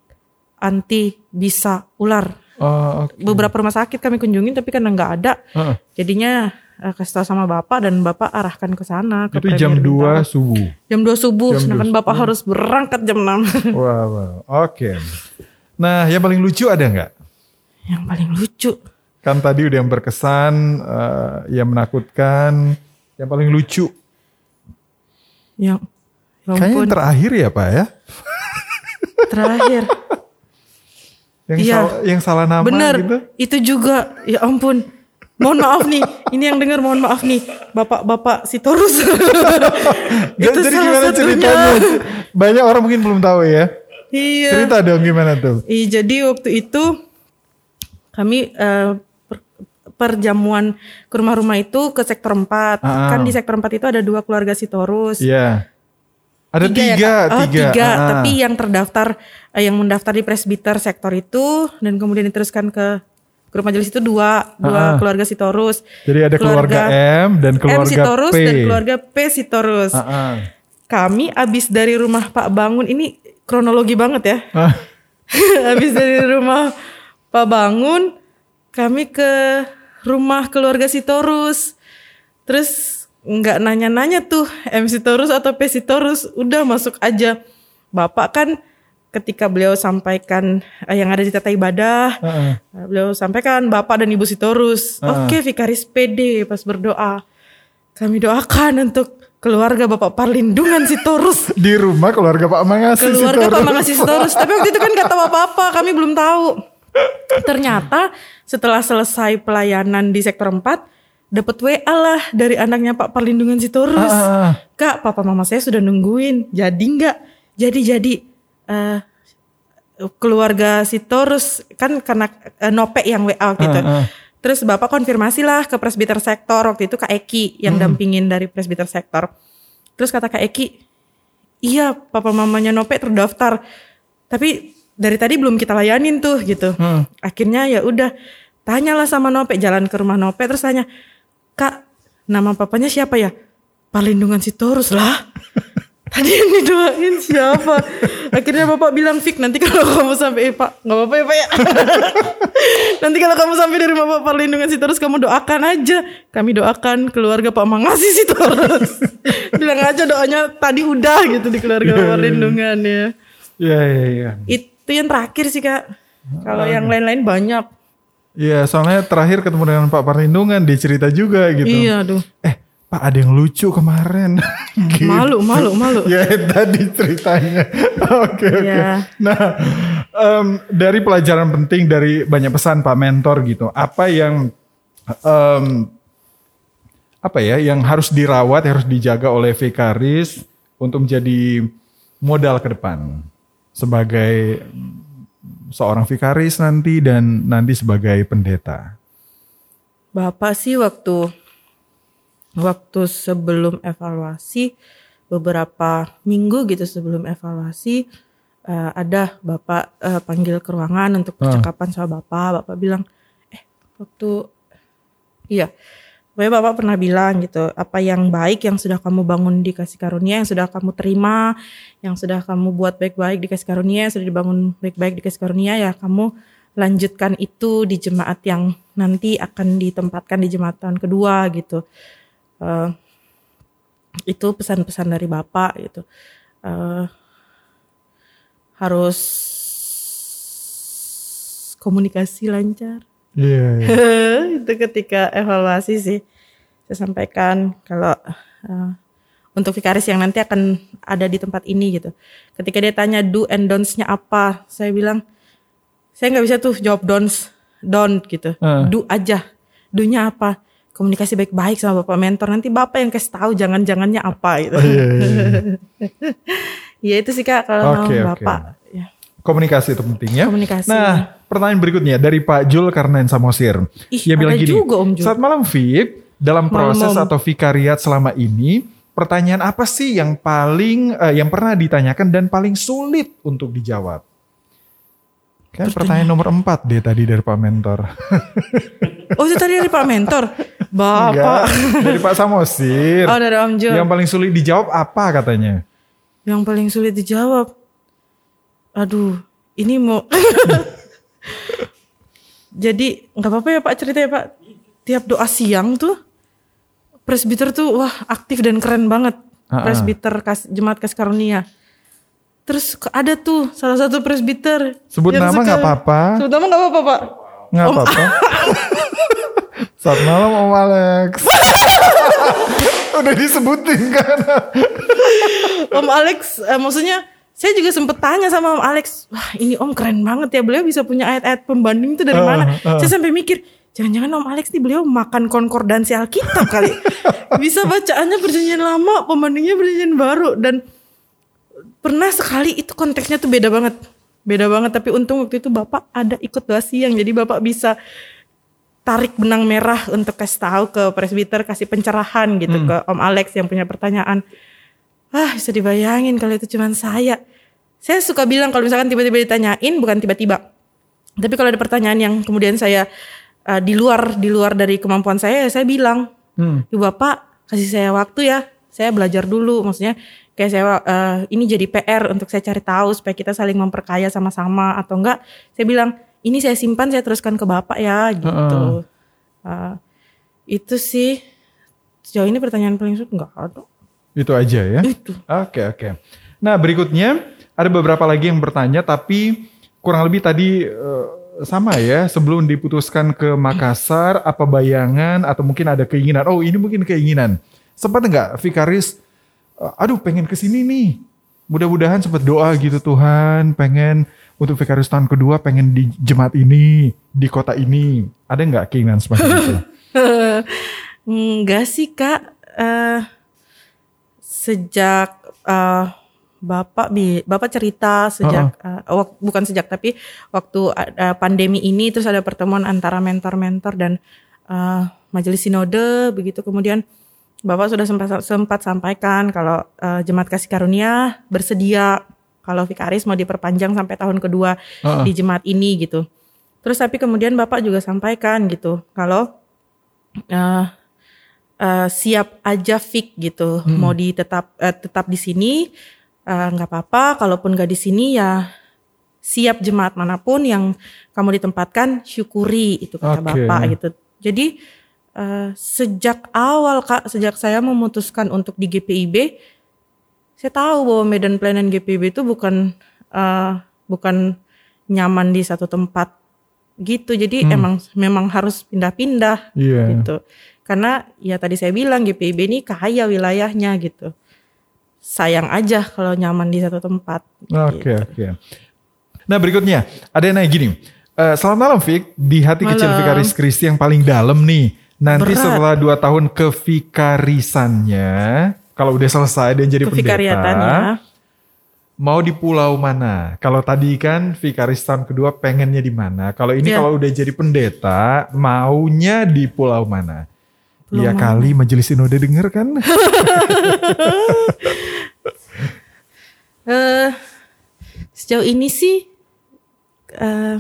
anti bisa ular. Oh, oke. Beberapa rumah sakit kami kunjungin tapi karena nggak ada, Heeh. jadinya eh, kasih tahu sama bapak dan bapak arahkan ke sana ke Itu jam Premier 2 Bintaro. subuh. Jam 2 subuh, Jam sedangkan 2 bapak harus berangkat jam 6. Wah, wah. Oke. Nah, yang paling lucu ada nggak? yang paling lucu. Kan tadi udah yang berkesan, eh, yang menakutkan, yang paling lucu. Yang ya Kayaknya yang terakhir ya Pak ya? terakhir. Yang, Iya. salah, yang salah nama Bener, gitu? itu juga. Ya ampun. Mohon maaf nih, ini yang dengar mohon maaf nih, bapak-bapak si Torus. Gak, jadi gimana ceritanya? Banyak orang mungkin belum tahu ya. Iya. Cerita dong gimana tuh? Iya, jadi waktu itu kami eh, per- perjamuan ke rumah-rumah itu ke sektor 4. Ah. Kan di sektor 4 itu ada dua keluarga Sitorus. Iya. Ada tiga, ya, Kak? Oh, tiga. tiga. Ah. Tapi yang terdaftar, eh, yang mendaftar di presbiter sektor itu dan kemudian diteruskan ke grup majelis itu dua, dua Ah. keluarga Sitorus. Jadi ada keluarga, M dan keluarga M Sitorus P. dan keluarga P Sitorus. Ah, ah. Kami abis dari rumah Pak Bangun ini kronologi banget ya. Ah, Habis dari rumah Pak Bangun, kami ke rumah keluarga Sitorus. Terus nggak nanya-nanya tuh MC Torus atau PC Torus udah masuk aja bapak kan ketika beliau sampaikan eh, yang ada di tata ibadah Heeh. eh, beliau sampaikan bapak dan ibu Sitorus oke Vikaris PD pas berdoa kami doakan untuk keluarga bapak Parlindungan Sitorus Di rumah keluarga Pak Mangasi keluarga Sitorus. Pak Mangasih Sitorus. Tapi waktu itu kan gak tahu apa-apa, kami belum tahu. Ternyata setelah selesai pelayanan di sektor 4, dapat WA lah dari anaknya Pak Perlindungan Sitorus. Ah, ah, ah. Kak, papa mama saya sudah nungguin. Jadi nggak? Jadi jadi eh keluarga Sitorus kan karena eh, Nope yang WA gitu. Ah, ah. Terus Bapak konfirmasi lah ke presbiter sektor waktu itu Kak Eki yang Hmm. dampingin dari presbiter sektor. Terus kata Kak Eki, iya papa mamanya Nope terdaftar. Tapi dari tadi belum kita layanin tuh gitu. Hmm. Akhirnya ya udah tanyalah sama Nope jalan ke rumah Nope terus tanya, "Kak, nama papanya siapa ya?" Perlindungan Sitorus lah. Tadi yang didoain siapa? Akhirnya bapak bilang Fik nanti kalau kamu sampai eh, Pak nggak apa-apa ya Pak ya. nanti kalau kamu sampai di rumah Pak Perlindungan Sitorus kamu doakan aja. Kami doakan keluarga Pak Mangasi Sitorus. bilang aja doanya tadi udah gitu di keluarga Pak Perlindungan ya. Iya, iya, iya. Itu yang terakhir sih kak. Kalau yang lain-lain banyak. Iya, soalnya terakhir ketemu dengan Pak Perlindungan, dia cerita juga gitu. Iya aduh. Eh, Pak ada yang lucu kemarin. Gitu. Malu malu malu. Ya tadi ceritanya. Oke oke. Iya. Nah em, dari pelajaran penting dari banyak pesan Pak Mentor gitu. Apa yang em, apa ya yang harus dirawat, harus dijaga oleh Vikaris untuk menjadi modal ke depan sebagai seorang Vikaris nanti dan nanti sebagai pendeta. Bapak sih waktu waktu sebelum evaluasi beberapa minggu gitu sebelum evaluasi eh, ada bapak eh, panggil ke ruangan untuk percakapan sama bapak. Bapak bilang eh waktu iya Pokoknya bapak pernah bilang gitu apa yang baik yang sudah kamu bangun di kasih karunia yang sudah kamu terima yang sudah kamu buat baik-baik di kasih karunia yang sudah dibangun baik-baik di kasih karunia ya kamu lanjutkan itu di jemaat yang nanti akan ditempatkan di jemaat tahun kedua gitu Eh, itu pesan-pesan dari bapak gitu. Eh, harus komunikasi lancar. Iya. iya. itu ketika evaluasi sih. Saya sampaikan kalau eh, untuk vikaris yang nanti akan ada di tempat ini gitu. Ketika dia tanya do and don'ts-nya apa? Saya bilang saya nggak bisa tuh jawab don'ts don't gitu. Ah. do aja. Do-nya apa komunikasi baik-baik sama bapak mentor nanti bapak yang kasih tahu jangan-jangannya apa gitu Iya, iya, iya. ya itu sih kak kalau sama oke. bapak ya. Komunikasi itu penting ya. Komunikasi. Nah, pertanyaan berikutnya dari Pak Jul Karnen Samosir. Ih, Dia bilang gini, juga, Om Jul. saat malam VIP, dalam proses Malam, atau vikariat selama ini, pertanyaan apa sih yang paling, eh, yang pernah ditanyakan dan paling sulit untuk dijawab? Kan pertanyaan nomor empat deh tadi dari Pak Mentor. oh itu tadi dari pak mentor bapak Enggak, dari Pak Samosir. oh dari om Jul Yang paling sulit dijawab apa katanya? Yang paling sulit dijawab. Aduh, ini mau. Jadi nggak apa-apa ya Pak cerita ya Pak. Tiap doa siang tuh presbiter tuh wah aktif dan keren banget. Presbiter kas, jemaat Kasih Karunia. Terus ada tuh salah satu presbiter. Sebut nama nggak apa-apa. Sebut nama nggak apa-apa Pak. Nggak apa-apa. Saat malam Om Alex. Udah disebutin kan. Om Alex, eh, maksudnya saya juga sempet tanya sama Om Alex, wah ini Om keren banget ya, beliau bisa punya ayat-ayat pembanding itu dari Ah, mana? ah. Saya sampai mikir, jangan-jangan Om Alex nih beliau makan konkordansi Alkitab kali. bisa bacaannya perjanjian lama, pembandingnya perjanjian baru dan pernah sekali itu konteksnya tuh beda banget. Beda banget tapi untung waktu itu Bapak ada ikut doa siang jadi Bapak bisa tarik benang merah untuk kasih tahu ke presbiter kasih pencerahan gitu Hmm. ke Om Alex yang punya pertanyaan. Ah bisa dibayangin kalau itu cuman saya. Saya suka bilang kalau misalkan tiba-tiba ditanyain bukan tiba-tiba. Tapi kalau ada pertanyaan yang kemudian saya uh, di luar di luar dari kemampuan saya, ya saya bilang, Hmm. Ibu Bapak kasih saya waktu ya. Saya belajar dulu, maksudnya kayak saya uh, ini jadi PR untuk saya cari tahu supaya kita saling memperkaya sama-sama atau enggak. Saya bilang ini saya simpan saya teruskan ke Bapak ya gitu. Uh, itu sih sejauh ini pertanyaan paling sulit nggak ada. Itu aja ya. Itu. Oke oke. Nah berikutnya ada beberapa lagi yang bertanya tapi kurang lebih tadi eh, sama ya sebelum diputuskan ke Makassar apa bayangan atau mungkin ada keinginan oh ini mungkin keinginan sempat nggak Vikaris aduh pengen ke sini nih. Mudah-mudahan sempat doa gitu Tuhan. Pengen untuk Vikaris tahun kedua pengen di jemaat ini di kota ini. Ada nggak keinginan seperti itu? Enggak sih kak. Eh, sejak eh, bapak bi bapak cerita sejak eh, wak- bukan sejak tapi waktu ada pandemi ini terus ada pertemuan antara mentor-mentor dan eh, majelis sinode begitu. Kemudian bapak sudah sempat sempat sampaikan kalau eh, jemaat kasih karunia bersedia kalau vikaris mau diperpanjang sampai tahun kedua Heeh. di jemaat ini gitu. Terus tapi kemudian bapak juga sampaikan gitu kalau eh eh, siap aja fix gitu mau di tetap eh, tetap di sini nggak apa-apa kalaupun nggak di sini ya siap jemaat mana pun yang kamu ditempatkan syukuri itu kata Oke. bapak gitu jadi eh, sejak awal kak sejak saya memutuskan untuk di GPIB saya tahu bahwa Medan Pelayanan GPIB itu bukan eh, bukan nyaman di satu tempat gitu jadi emang memang harus pindah-pindah Iya. gitu. Karena ya tadi saya bilang GPIB ini kaya wilayahnya gitu. Sayang aja kalau nyaman di satu tempat. Oke oke. Nah berikutnya ada yang nanya gini. Eh, selamat malam Fik, di hati kecil Malam. Vikaris Kristi yang paling dalam nih. Nanti Berat. setelah dua tahun kevikarisannya, kalau udah selesai dan jadi pendeta, mau di pulau mana? Kalau tadi kan Vikaris tahun kedua pengennya di mana? Kalau ini Iya. kalau udah jadi pendeta, maunya di pulau mana? Pulau ya mana? kali majelis sinode denger kan? Eh sejauh ini sih eh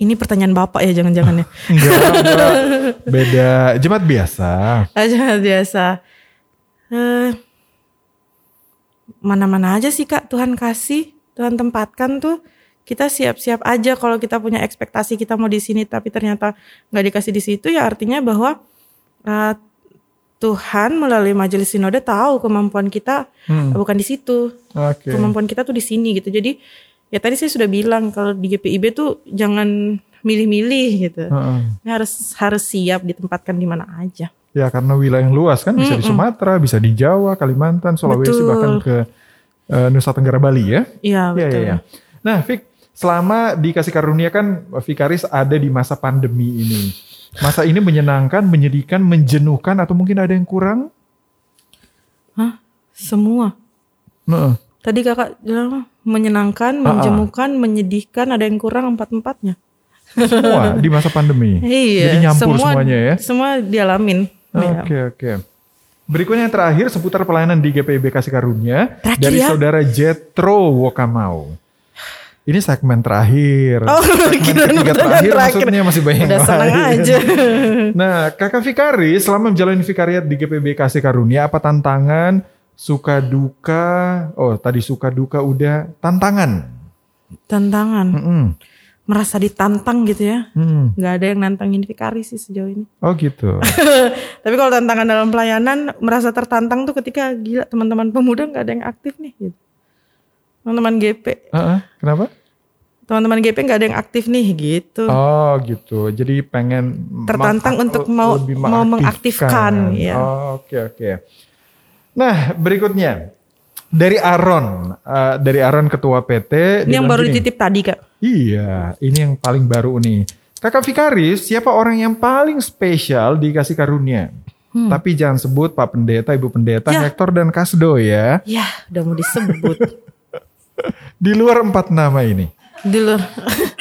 ini pertanyaan Bapak ya jangan-jangan ya. enggak, enggak. Beda jemaat biasa. Aja biasa. Eh mana-mana aja sih Kak Tuhan kasih, Tuhan tempatkan tuh kita siap-siap aja kalau kita punya ekspektasi kita mau di sini tapi ternyata nggak dikasih di situ ya artinya bahwa eh, Tuhan melalui majelis sinode tahu kemampuan kita Hmm. bukan di situ. Oke. Kemampuan kita tuh di sini gitu. Jadi ya tadi saya sudah bilang kalau di GPIB tuh jangan milih-milih gitu. Heeh. Ini harus harus siap ditempatkan di mana aja. Ya karena wilayah yang luas kan bisa di Sumatera, bisa di Jawa, Kalimantan, Sulawesi Betul. bahkan ke eh, Nusa Tenggara Bali ya. Iya Iya betul. iya. iya. Nah, Fik, selama dikasih karunia kan Vikaris ada di masa pandemi ini. Masa ini menyenangkan, menyedihkan, menjenuhkan atau mungkin ada yang kurang? Hah? Semua. Heeh. Tadi kakak bilang menyenangkan, Ah, ah. menjemukan, menyedihkan, ada yang kurang empat-empatnya. Semua di masa pandemi. Iya. Jadi nyampur semua, semuanya ya. Semua dialamin. Iya. Oke oke. Berikutnya yang terakhir seputar pelayanan di GPIB Kasih Karunia Terakhir dari ya? saudara Jetro Wokamau. Ini segmen terakhir. Oh, segmen ketiga terakhir, terakhir. maksudnya masih banyak Udah lain. aja. Nah, kakak Fikari selama menjalani vikariat di GPB Kasih Karunia apa tantangan, suka duka? Oh, tadi suka duka udah tantangan. Tantangan. Mm-mm. Merasa ditantang gitu ya. Mm. Nggak ada yang nantangin Fikari sih sejauh ini. Oh gitu. Tapi kalau tantangan dalam pelayanan merasa tertantang tuh ketika gila teman-teman pemuda nggak ada yang aktif nih gitu. Teman-teman GP, Heeh, kenapa? teman-teman GP nggak ada yang aktif nih gitu. Oh gitu. Jadi pengen Tertantang untuk mau- mau mengaktifkan, ya. Oh, Oke oke. Nah berikutnya dari Aaron, eh, dari Aaron ketua PT. Ini yang baru gini, dititip tadi kak. Iya, ini yang paling baru nih. Kakak Vikaris, siapa orang yang paling spesial dikasih karunia? Tapi jangan sebut Pak Pendeta, Ibu Pendeta, Hmm. Ya. Hector dan Kasdo ya. Ya udah mau disebut. Di luar empat nama ini. Dulu.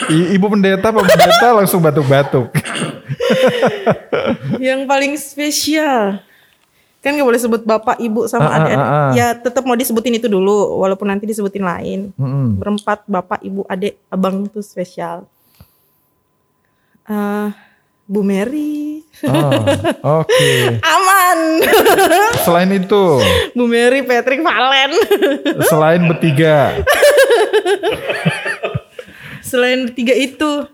I- Ibu Pendeta, Pak Pendeta langsung batuk-batuk. yang paling spesial. Kan gak boleh sebut bapak, ibu sama Ah, ah, adik-adik. ah, ah. Ya tetap mau disebutin itu dulu, walaupun nanti disebutin lain. Mm-mm. Berempat bapak, ibu, adik, abang itu spesial. Eh, Bu Mary. Oh, Oke. Aman. Selain itu, Bu Mary, Patrick, Valen. selain bertiga, Selain tiga itu,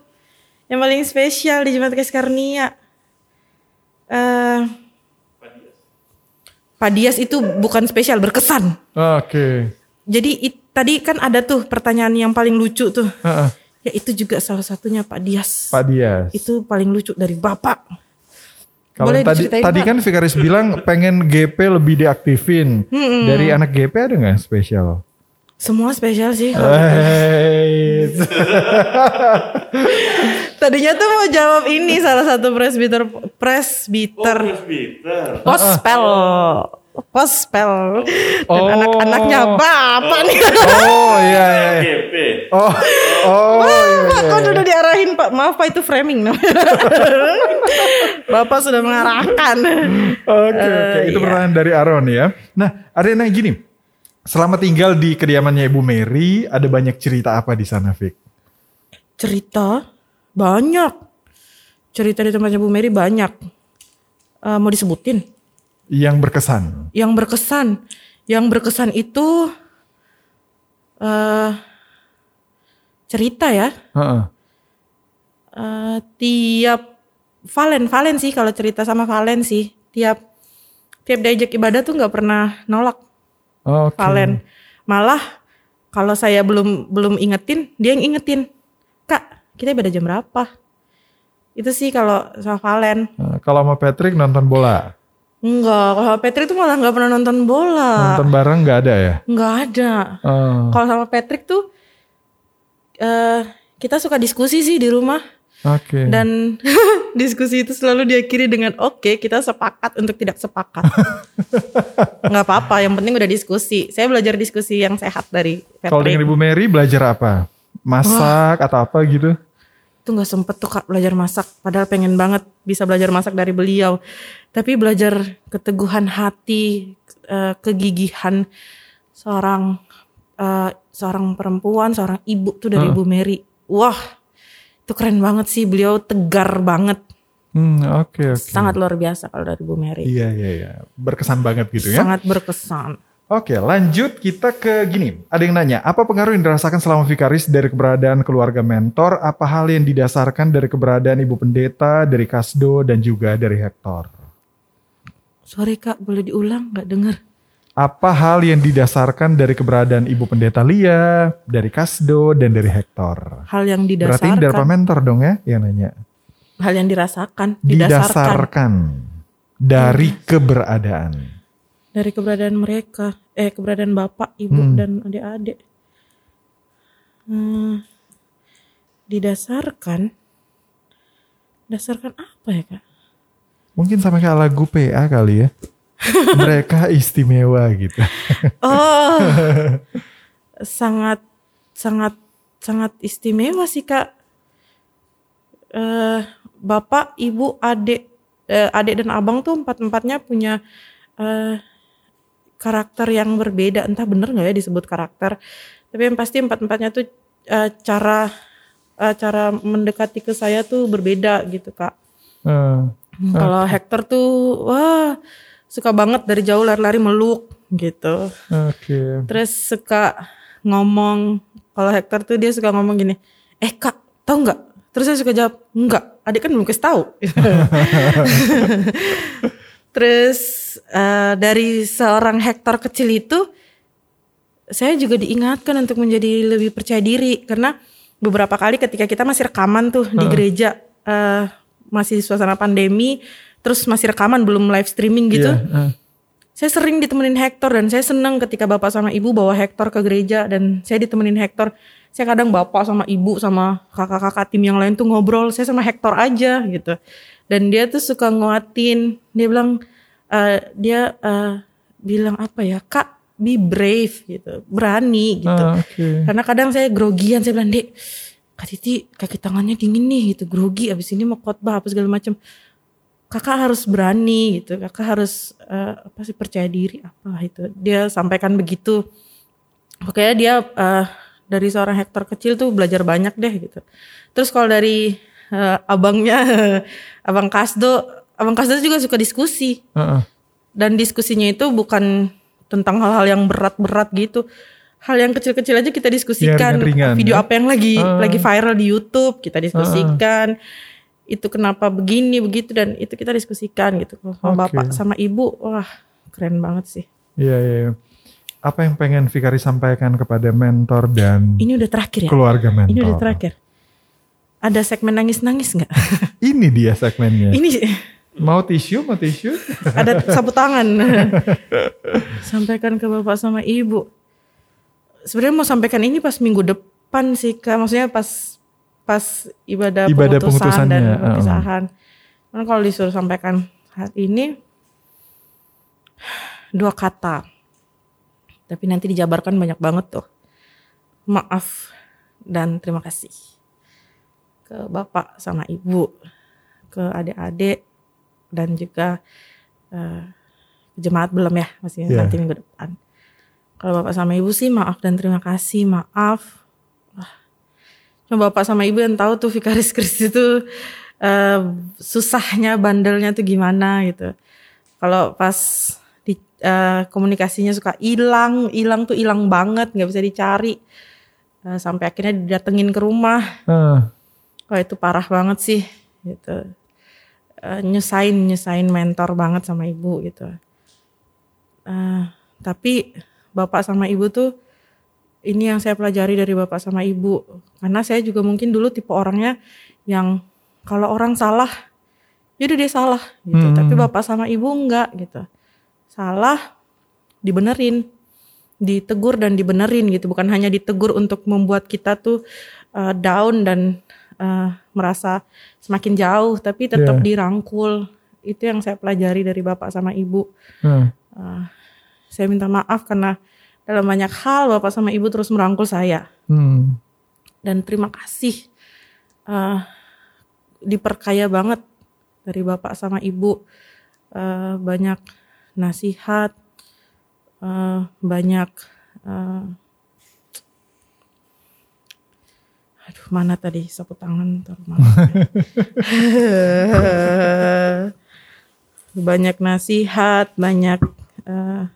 yang paling spesial di Jemaat Kasih Karunia. Eh, Pak Dias itu bukan spesial berkesan. Oke. Jadi it- tadi kan ada tuh pertanyaan yang paling lucu tuh. Heeh. Ya itu juga salah satunya Pak Dias. Pak Dias. Itu paling lucu dari Bapak. Kalau Boleh tadi tadi kan Vikaris bilang pengen GP lebih diaktifin. Dari anak GP ada nggak spesial? Semua spesial sih. Eh. Hey. Tadinya tuh mau jawab ini salah satu presbiter presbiter Presbiter. pospel pospel dan Oh. anak-anaknya bapak nih. oh iya iya. iya. GP. Oh oh iya, Pak, iya, kok iya. udah diarahin Pak? Maaf Pak itu framing namanya. Bapak sudah mengarahkan. Oke oke itu iya. pertanyaan dari Aaron ya. Nah ada yang gini. Selama tinggal di kediamannya Ibu Mary, ada banyak cerita apa di sana, Vic? Cerita banyak. Cerita di tempatnya Bu Mary banyak. Eh, mau disebutin? Yang berkesan. Yang berkesan, yang berkesan itu eh cerita ya. Heeh. Eh, tiap Valen, Valen sih kalau cerita sama Valen sih. Tiap tiap diajak ibadah tuh nggak pernah nolak Oke. Valen. Malah kalau saya belum belum ingetin, dia yang ingetin. Kak, kita ibadah jam berapa? Itu sih kalau sama Valen. Nah, kalau sama Patrick nonton bola, Enggak, kalau Patrick tuh malah nggak pernah nonton bola. nonton bareng nggak ada ya? Nggak ada. Oh, Kalau sama Patrick tuh eh kita suka diskusi sih di rumah Oke. dan diskusi itu selalu diakhiri dengan oke kita sepakat untuk tidak sepakat. Nggak apa-apa, yang penting udah diskusi. Saya belajar diskusi yang sehat dari Kalau dengan Patrick. Ibu Mary belajar apa? Masak atau apa gitu? Itu nggak sempet tuh kak belajar masak. Padahal pengen banget bisa belajar masak dari beliau. Tapi belajar keteguhan hati, eh, kegigihan seorang eh, seorang perempuan, seorang ibu tuh dari Ibu Mary. Wah, itu keren banget sih. Beliau tegar banget, Hmm, oke oke. sangat luar biasa kalau dari Bu Mary. Iya iya iya. Berkesan banget gitu ya. Sangat berkesan. Oke, lanjut kita ke gini. Ada yang nanya, apa pengaruh yang dirasakan selama Vikaris dari keberadaan keluarga mentor? Apa hal yang didasarkan dari keberadaan Ibu Pendeta, dari Kasdo, dan juga dari Hector? Sorry kak, boleh diulang? Gak denger. Apa hal yang didasarkan dari keberadaan Ibu Pendeta Lia, dari Kasdo, dan dari Hector? Hal yang Berarti ini dari didasarkan. mentor dong ya yang nanya. Hal yang dirasakan. Didasarkan. Didasarkan dari keberadaan. Dari keberadaan mereka. Eh, keberadaan bapak, ibu, Hmm. dan adik-adik. Hmm, didasarkan. Dasarkan apa ya kak? Mungkin sama kayak lagu PA kali ya. Mereka istimewa gitu. Oh, sangat sangat sangat istimewa sih kak. Eh, bapak, ibu, adik, eh, adik dan abang tuh empat empatnya punya eh, karakter yang berbeda. Entah bener nggak ya disebut karakter. Tapi yang pasti empat empatnya tuh eh, cara eh, cara mendekati ke saya tuh berbeda gitu kak. Hmm, Kalau Hector tuh wah suka banget dari jauh lari-lari meluk gitu. Oke. Terus suka ngomong kalau Hector tuh dia suka ngomong gini, eh kak tahu nggak? Terus saya suka jawab enggak. Adik kan belum kasih tahu. Terus eh, dari seorang Hector kecil itu saya juga diingatkan untuk menjadi lebih percaya diri karena beberapa kali ketika kita masih rekaman tuh di gereja eh, masih suasana pandemi terus masih rekaman belum live streaming gitu Iya, eh. saya sering ditemenin Hector dan saya senang ketika bapak sama ibu bawa Hector ke gereja dan saya ditemenin Hector. Saya kadang bapak sama ibu sama kakak-kakak tim yang lain tuh ngobrol, saya sama Hector aja gitu. Dan dia tuh suka nguatin, dia bilang eh, dia eh, bilang apa ya, Kak, be brave gitu, berani gitu. Ah, Oke. Karena kadang saya grogian, saya bilang, Dek, Kak Titi kaki tangannya dingin nih gitu, grogi abis ini mau khotbah apa segala macam. Kakak harus berani gitu, kakak harus eh, apa sih percaya diri apa itu. Dia sampaikan begitu. Pokoknya dia eh, dari seorang Hector kecil tuh belajar banyak deh gitu. Terus kalau dari eh, abangnya, abang Kasdo, abang Kasdo juga suka diskusi Heeh. dan diskusinya itu bukan tentang hal-hal yang berat-berat gitu. Hal yang kecil-kecil aja kita diskusikan. Ya, ringan-ringan, Video ya. apa yang lagi Ah. lagi viral di YouTube kita diskusikan. Itu kenapa begini begitu dan itu kita diskusikan gitu. Kalau Oke. bapak sama ibu, wah keren banget sih. Iya, iya. iya. Apa yang pengen Fikari sampaikan kepada mentor dan Ini udah terakhir ya? keluarga mentor? Ini udah terakhir. Ada segmen nangis-nangis nggak? Ini dia segmennya. Ini Mau tisu, mau tisu? ada sapu tangan. sampaikan ke bapak sama ibu. Sebenarnya mau sampaikan ini pas minggu depan sih kak. Maksudnya pas pas ibadah, Ibadah pengutusan dan pengutusannya, perpisahan. Karena kalau disuruh sampaikan hari ini dua kata. Tapi nanti dijabarkan banyak banget tuh. Maaf dan terima kasih ke bapak sama ibu, ke adik-adik dan juga eh, jemaat belum ya masih Iya. nanti minggu depan. Kalau bapak sama ibu sih maaf dan terima kasih, maaf. Cuma bapak sama ibu yang tahu tuh Vikaris Kristi itu eh, susahnya bandelnya tuh gimana gitu. Kalau pas di eh, komunikasinya suka hilang, hilang tuh hilang banget, nggak bisa dicari. Eh, sampai akhirnya didatengin ke rumah. Ah, Wah itu parah banget sih gitu. Eh, nyusahin nyusahin mentor banget sama ibu gitu. Eh, tapi bapak sama ibu tuh ini yang saya pelajari dari bapak sama ibu. Karena saya juga mungkin dulu tipe orangnya yang kalau orang salah, yaudah dia salah gitu. Hmm. Tapi bapak sama ibu enggak gitu. Salah dibenerin, ditegur dan dibenerin gitu. Bukan hanya ditegur untuk membuat kita tuh uh, down dan uh, merasa semakin jauh, tapi tetap Iya. dirangkul. Itu yang saya pelajari dari bapak sama ibu. ah. Uh, saya minta maaf karena dalam banyak hal bapak sama ibu terus merangkul saya Hmm. dan terima kasih uh, diperkaya banget dari bapak sama ibu Uh, banyak nasihat uh, banyak uh, aduh mana tadi sapu tangan taruh mana? banyak nasihat banyak uh,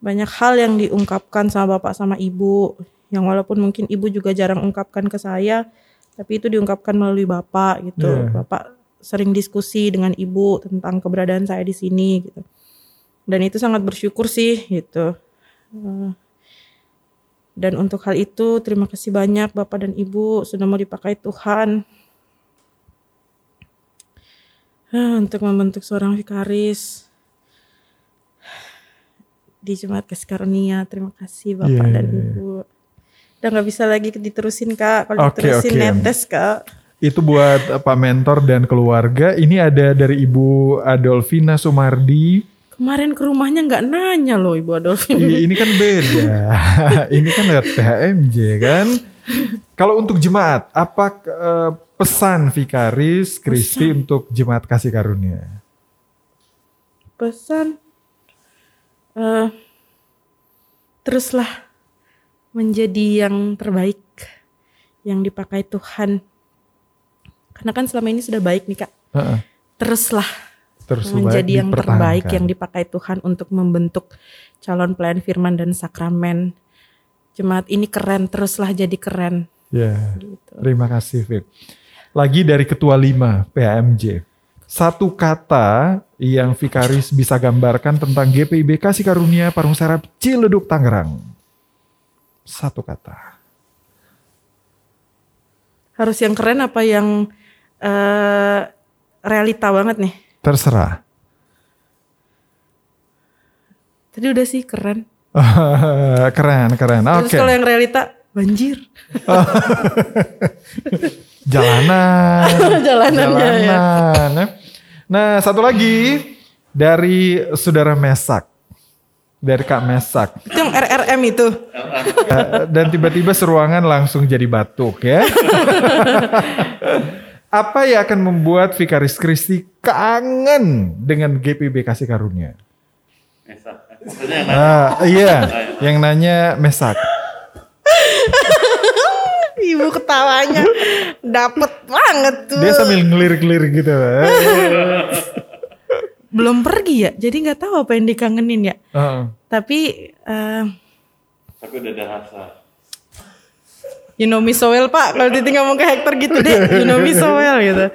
banyak hal yang diungkapkan sama bapak sama ibu yang walaupun mungkin ibu juga jarang ungkapkan ke saya tapi itu diungkapkan melalui bapak gitu. Iya. bapak sering diskusi dengan ibu tentang keberadaan saya di sini gitu. Dan itu sangat bersyukur sih gitu. Eh, dan untuk hal itu terima kasih banyak bapak dan ibu sudah mau dipakai Tuhan. Eh, untuk membentuk seorang vikaris di Jemaat Kasih Karunia. Terima kasih Bapak Iya, dan iya. Ibu. Udah nggak bisa lagi diterusin Kak. Kalau Oke, diterusin oke. netes Kak. Itu buat eh, Pak Mentor dan keluarga. Ini ada dari Ibu Adolfina Sumardi. Kemarin ke rumahnya nggak nanya loh Ibu Adolfin. Iya, ini kan beda. ini kan lewat PHMJ kan. Kalau untuk jemaat, apa eh, pesan Vikaris Kristi untuk jemaat kasih karunia? Pesan eh teruslah menjadi yang terbaik yang dipakai Tuhan. Karena kan selama ini sudah baik nih Kak. Heeh. Teruslah Terus menjadi yang terbaik yang dipakai Tuhan untuk membentuk calon pelayan firman dan sakramen. Jemaat ini keren, teruslah jadi keren. Ya, Gitu. terima kasih Fit. Lagi dari Ketua 5 PHMJ. Satu kata yang Vikaris bisa gambarkan tentang GPIB Kasih Karunia Parung Serap Ciledug Tangerang. Satu kata. Harus yang keren apa yang eh, realita banget nih? Terserah. Tadi udah sih keren. keren, keren. Terus Oke. kalau yang realita banjir. Jalanan. Jalanannya ya. Jalanan. Nah, satu lagi dari Saudara Mesak. Dari Kak Mesak. Itu yang RRM itu. Eh, Dan tiba-tiba seruangan langsung jadi batuk ya. Apa yang akan membuat Vikaris Kristi kangen dengan GPB Kasih Karunia? Mesak. Maksudnya yang Ah, iya, yang nanya Mesak. Ibu ketawanya dapet banget tuh. Dia sambil ngelir-ngelir gitu. Belum pergi ya, jadi nggak tahu apa yang dikangenin ya. Heeh. Tapi eh, tapi udah ada rasa. you know me so well pak. Kalau Titi ngomong ke Hector gitu deh, you know me so well gitu.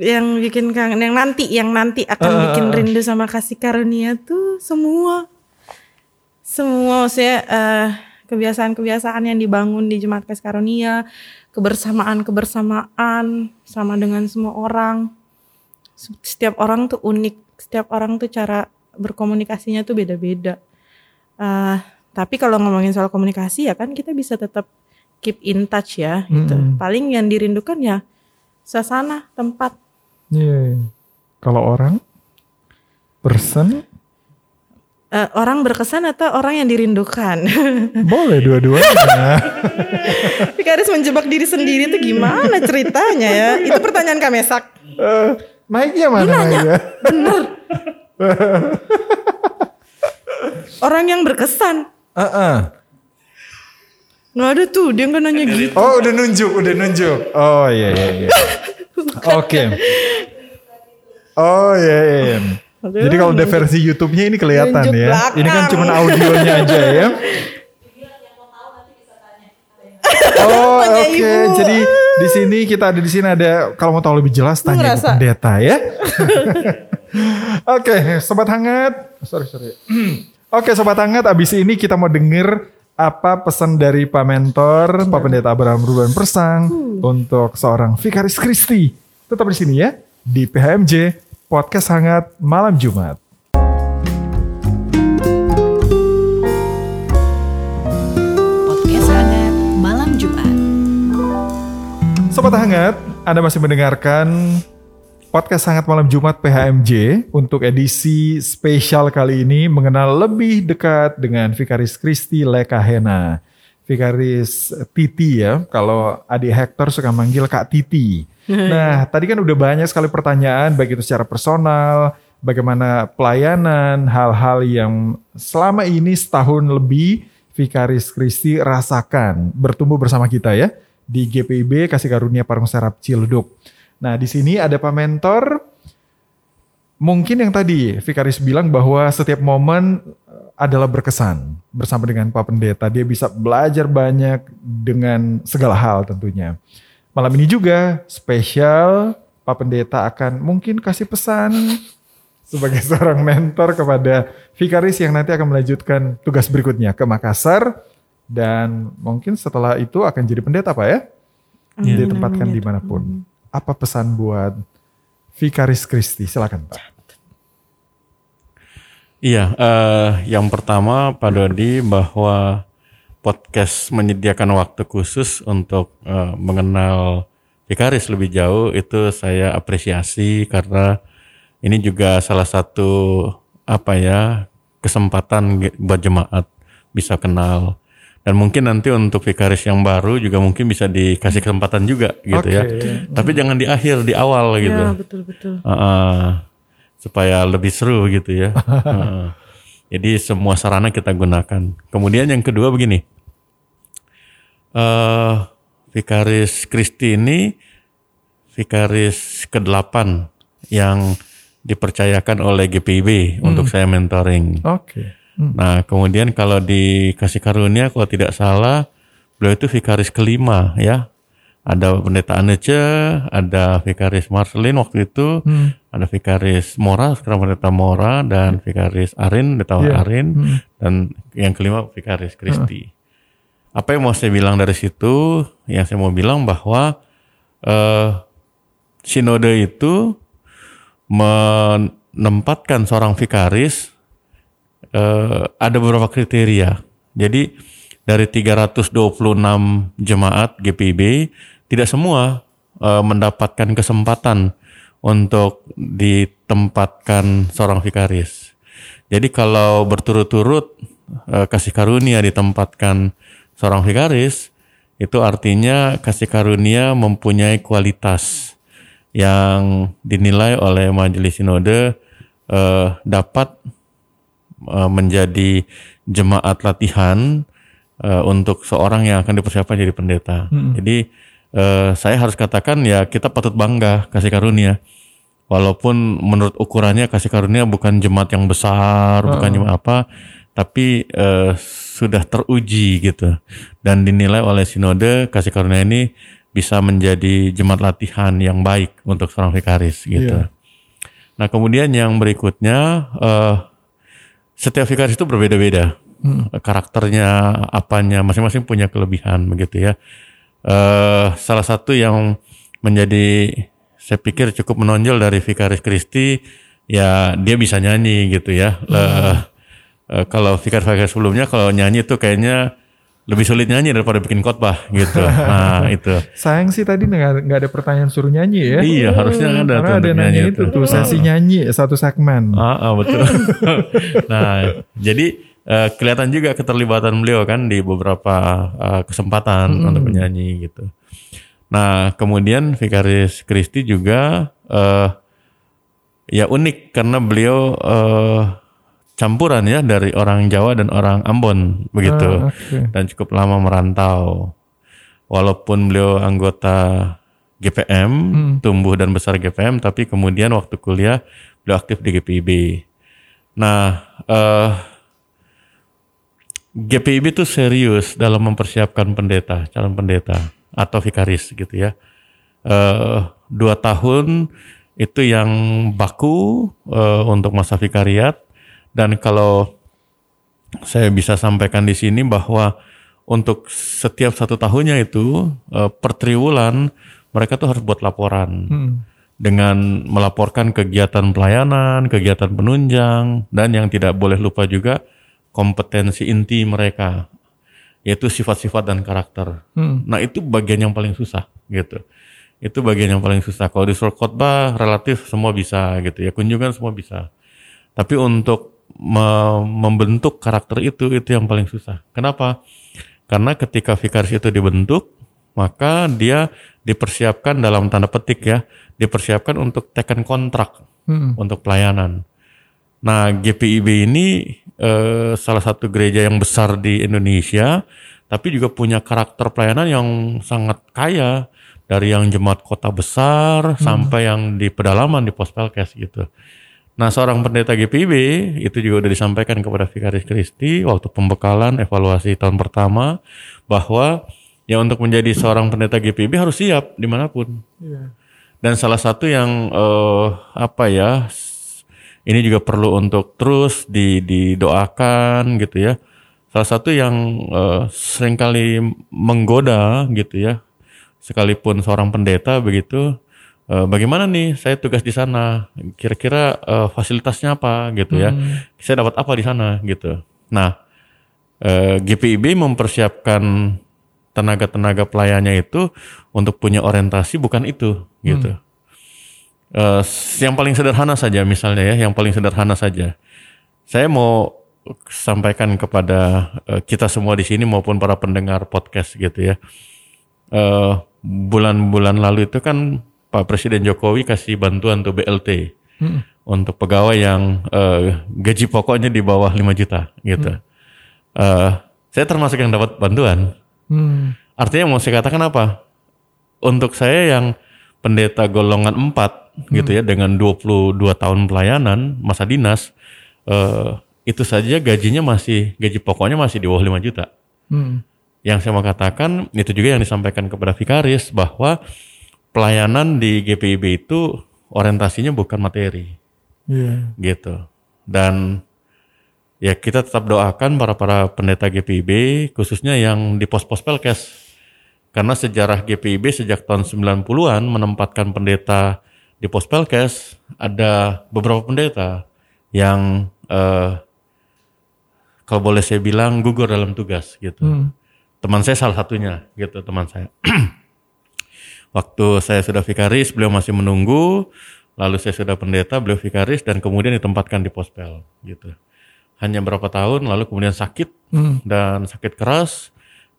yang bikin kangen yang nanti yang nanti akan bikin rindu sama kasih karunia tuh semua semua maksudnya eh, kebiasaan-kebiasaan yang dibangun di Jemaat Kasih Karunia, kebersamaan-kebersamaan sama dengan semua orang. Setiap orang tuh unik, setiap orang tuh cara berkomunikasinya tuh beda-beda. Eh, tapi kalau ngomongin soal komunikasi ya kan kita bisa tetap keep in touch ya gitu. Paling yang dirindukan ya suasana, tempat. Iya. Kalau orang person Eh, orang berkesan atau orang yang dirindukan? boleh dua-duanya. Vikaris menjebak diri sendiri tuh gimana ceritanya ya? Itu pertanyaan Kamesak. Eh, Mic-nya mana Maya? Orang yang berkesan. Heeh. Nggak ada tuh, dia nggak nanya gitu. Oh udah nunjuk, udah nunjuk. Oh iya iya iya. Oke. Oh iya iya. Iya. Jadi kalau udah versi YouTube-nya ini kelihatan ya. belakang. Ini kan cuma audionya aja ya. Oh oke. ibu. Jadi di sini kita ada di sini ada kalau mau tahu lebih jelas tanya ngerasa? pendeta ya. Oke, sobat hangat. Sorry sorry. Oke, sobat hangat. Abis ini kita mau denger apa pesan dari Pak Mentor, Pak Pendeta Abraham Ruben Persang untuk seorang Vikaris Kristi. Tetap di sini ya di PHMJ Podcast Hangat Malam Jumat. Podcast hangat malam Jumat. Sobat hangat, Anda masih mendengarkan podcast Hangat Malam Jumat PHMJ untuk edisi spesial kali ini mengenal lebih dekat dengan Vikaris Kristi Lekahena. Vikaris Titi ya, kalau adik Hector suka manggil Kak Titi. Nah, tadi kan udah banyak sekali pertanyaan, baik itu secara personal, bagaimana pelayanan, hal-hal yang selama ini setahun lebih Vikaris Kristi rasakan bertumbuh bersama kita ya di GPIB Kasih Karunia Parung Serap Ciledug. Nah, di sini ada Pak Mentor. Mungkin yang tadi Vikaris bilang bahwa setiap momen eh, adalah berkesan bersama dengan Pak Pendeta. Dia bisa belajar banyak dengan segala hal tentunya. Malam ini juga spesial Pak Pendeta akan mungkin kasih pesan sebagai seorang mentor kepada Vikaris yang nanti akan melanjutkan tugas berikutnya ke Makassar dan mungkin setelah itu akan jadi pendeta Pak ya? Ditempatkan di mana pun. Apa pesan buat Vikaris Kristi? Silakan Pak. Iya, eh, yang pertama Pak Dodi bahwa podcast menyediakan waktu khusus untuk eh, mengenal Vikaris lebih jauh itu saya apresiasi karena ini juga salah satu apa ya kesempatan buat jemaat bisa kenal dan mungkin nanti untuk Vikaris yang baru juga mungkin bisa dikasih kesempatan juga gitu ya. Oke. Tapi jangan di akhir, di awal gitu. Ya betul betul. Heeh. supaya lebih seru gitu ya. Heeh. Jadi semua sarana kita gunakan. Kemudian yang kedua begini, eh Vikaris Kristi ini Vikaris ke-8 yang dipercayakan oleh GPIB untuk saya mentoring. Oke. Nah, kemudian kalau di Kasih Karunia kalau tidak salah beliau itu vikaris kelima ya. Ada pendeta Anece, ada vikaris Marcelin waktu itu, ada vikaris Mora, sekarang pendeta Mora dan vikaris Arin, pendeta Iya. Arin dan yang kelima vikaris Kristi. Apa yang mau saya bilang dari situ? Yang saya mau bilang bahwa eh sinode itu menempatkan seorang vikaris eh, ada beberapa kriteria. Jadi dari 326 jemaat GPIB tidak semua eh, mendapatkan kesempatan untuk ditempatkan seorang vikaris. Jadi kalau berturut-turut eh, kasih karunia ditempatkan seorang vikaris itu artinya kasih karunia mempunyai kualitas yang dinilai oleh majelis sinode eh, dapat eh, menjadi jemaat latihan eh, untuk seorang yang akan dipersiapkan jadi pendeta. Jadi eh, saya harus katakan ya kita patut bangga kasih karunia. Walaupun menurut ukurannya kasih karunia bukan jemaat yang besar, bukan jemaat apa, tapi eh, sudah teruji gitu dan dinilai oleh sinode kasih karunia ini bisa menjadi jemaat latihan yang baik untuk seorang vikaris gitu. Iya. Nah kemudian yang berikutnya eh, setiap vikaris itu berbeda-beda karakternya apanya masing-masing punya kelebihan begitu ya. Eh salah satu yang menjadi saya pikir cukup menonjol dari vikaris Kristi ya dia bisa nyanyi gitu ya. Eh, eh, kalau vikaris-vikaris sebelumnya kalau nyanyi itu kayaknya lebih sulit nyanyi daripada bikin khotbah gitu. Nah itu. Sayang sih tadi nggak ada pertanyaan suruh nyanyi ya. Iya harusnya ada tuh Karena ada nyanyi itu tuh sesi nyanyi satu segmen. Ah, ah, betul. nah, jadi eh, kelihatan juga keterlibatan beliau kan di beberapa eh, kesempatan untuk menyanyi gitu. Nah, kemudian Vikaris Kristi juga eh, ya unik karena beliau eh, campuran ya dari orang Jawa dan orang Ambon begitu Ah, oke. dan cukup lama merantau. Walaupun beliau anggota GPM, tumbuh dan besar GPM, tapi kemudian waktu kuliah beliau aktif di GPIB. Nah, eh, GPIB itu serius dalam mempersiapkan pendeta, calon pendeta atau vikaris gitu ya. Eh, dua tahun itu yang baku eh, untuk masa vikariat dan kalau saya bisa sampaikan di sini bahwa untuk setiap satu tahunnya itu eh, per triwulan mereka tuh harus buat laporan Hmm. dengan melaporkan kegiatan pelayanan, kegiatan penunjang dan yang tidak boleh lupa juga kompetensi inti mereka yaitu sifat-sifat dan karakter. Hmm. Nah itu bagian yang paling susah gitu. Itu bagian yang paling susah. Kalau di surat khotbah relatif semua bisa gitu ya, kunjungan semua bisa. Tapi untuk me- membentuk karakter itu itu yang paling susah. Kenapa? Karena ketika vikaris itu dibentuk, maka dia dipersiapkan dalam tanda petik ya, dipersiapkan untuk teken kontrak Hmm. untuk pelayanan. Nah, GPIB ini eh, salah satu gereja yang besar di Indonesia, tapi juga punya karakter pelayanan yang sangat kaya dari yang jemaat kota besar sampai yang di pedalaman di Pospelkes gitu. Nah, seorang pendeta GPIB itu juga udah disampaikan kepada Vikaris Kristi waktu pembekalan evaluasi tahun pertama bahwa ya untuk menjadi seorang pendeta GPIB harus siap di mana pun. Iya. Dan salah satu yang eh, apa ya, ini juga perlu untuk terus di, didoakan gitu ya. Salah satu yang eh, sering kali menggoda gitu ya, sekalipun seorang pendeta begitu, eh, bagaimana nih saya tugas di sana, kira-kira eh, fasilitasnya apa gitu ya, saya dapat apa di sana gitu. Nah, eh, GPIB mempersiapkan tenaga-tenaga pelayannya itu untuk punya orientasi bukan itu gitu. Eh, yang paling sederhana saja misalnya ya, yang paling sederhana saja. Saya mau sampaikan kepada eh, kita semua di sini maupun para pendengar podcast gitu ya. Eh, bulan-bulan lalu itu kan Pak Presiden Jokowi kasih bantuan tuh BLT untuk pegawai yang eh, gaji pokoknya di bawah 5 juta gitu. Eh, saya termasuk yang dapat bantuan. Hmm. Artinya mau saya katakan apa? Untuk saya yang pendeta golongan 4 gitu ya dengan 22 tahun pelayanan masa dinas eh, itu saja gajinya masih gaji pokoknya masih di bawah 5 juta. Hmm. Yang saya mau katakan itu juga yang disampaikan kepada Vikaris bahwa pelayanan di GPIB itu orientasinya bukan materi Iya. gitu. Dan ya kita tetap doakan para para pendeta GPIB khususnya yang di pos-pos Pelkes. Karena sejarah GPIB sejak tahun 90-an menempatkan pendeta di pos Pelkes ada beberapa pendeta yang eh, kalau boleh saya bilang gugur dalam tugas gitu. Hmm. Teman saya salah satunya gitu teman saya. Waktu saya sudah vikaris, beliau masih menunggu. Lalu saya sudah pendeta, beliau vikaris dan kemudian ditempatkan di pospel gitu. Hanya berapa tahun, lalu kemudian sakit Hmm. dan sakit keras,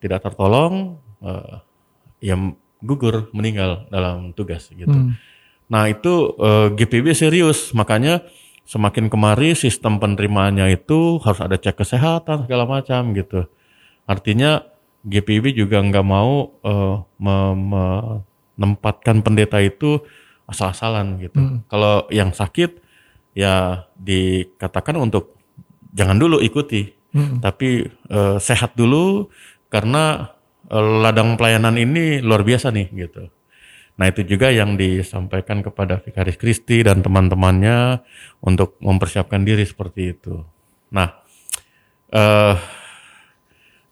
tidak tertolong, eh, ya gugur meninggal dalam tugas gitu. Hmm. Nah itu eh, GPB serius, makanya semakin kemari sistem penerimaannya itu harus ada cek kesehatan segala macam gitu. Artinya GPB juga nggak mau eh, me- menempatkan pendeta itu asal-asalan gitu. Kalau yang sakit ya dikatakan untuk jangan dulu ikuti, Hmm. tapi eh, sehat dulu karena eh, ladang pelayanan ini luar biasa nih gitu. Nah itu juga yang disampaikan kepada Vikaris Kristi dan teman-temannya untuk mempersiapkan diri seperti itu. Nah eh,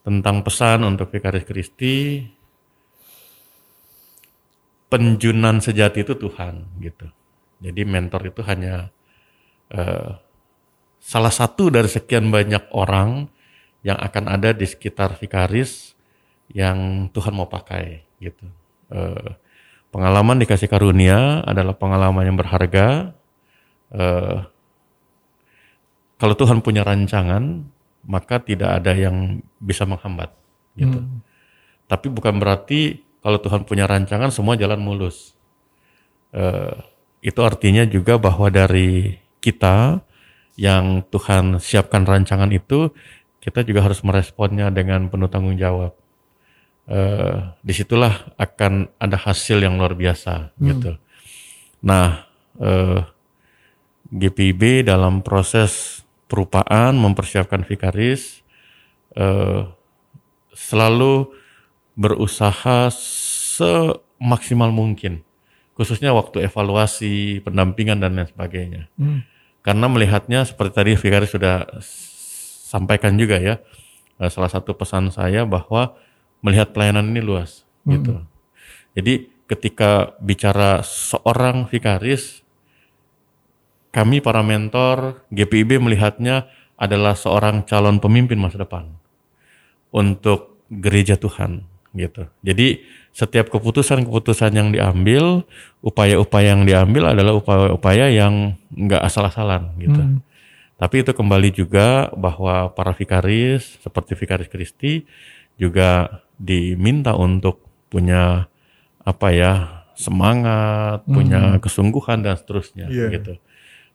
tentang pesan untuk Vikaris Kristi, penjunan sejati itu Tuhan gitu. Jadi mentor itu hanya eh, salah satu dari sekian banyak orang yang akan ada di sekitar Vikaris yang Tuhan mau pakai gitu. Eh, pengalaman dikasih karunia adalah pengalaman yang berharga. Eh, kalau Tuhan punya rancangan, maka tidak ada yang bisa menghambat gitu. Tapi bukan berarti kalau Tuhan punya rancangan semua jalan mulus. Eh, itu artinya juga bahwa dari kita yang Tuhan siapkan rancangan itu, kita juga harus meresponnya dengan penuh tanggung jawab. Eh, di situlah akan ada hasil yang luar biasa gitu. Nah, eh, GPIB dalam proses perupaan mempersiapkan vikaris eh, selalu berusaha semaksimal mungkin, khususnya waktu evaluasi, pendampingan dan lain sebagainya. Karena melihatnya seperti tadi Vikaris sudah sampaikan juga ya, eh, salah satu pesan saya bahwa melihat pelayanan ini luas gitu. Jadi ketika bicara seorang Vikaris, kami para mentor GPIB melihatnya adalah seorang calon pemimpin masa depan untuk gereja Tuhan gitu. Jadi setiap keputusan-keputusan yang diambil, upaya-upaya yang diambil adalah upaya-upaya yang nggak asal-asalan gitu. Tapi itu kembali juga bahwa para vikaris seperti vikaris Kristi juga diminta untuk punya apa ya semangat, punya kesungguhan dan seterusnya Iya. gitu.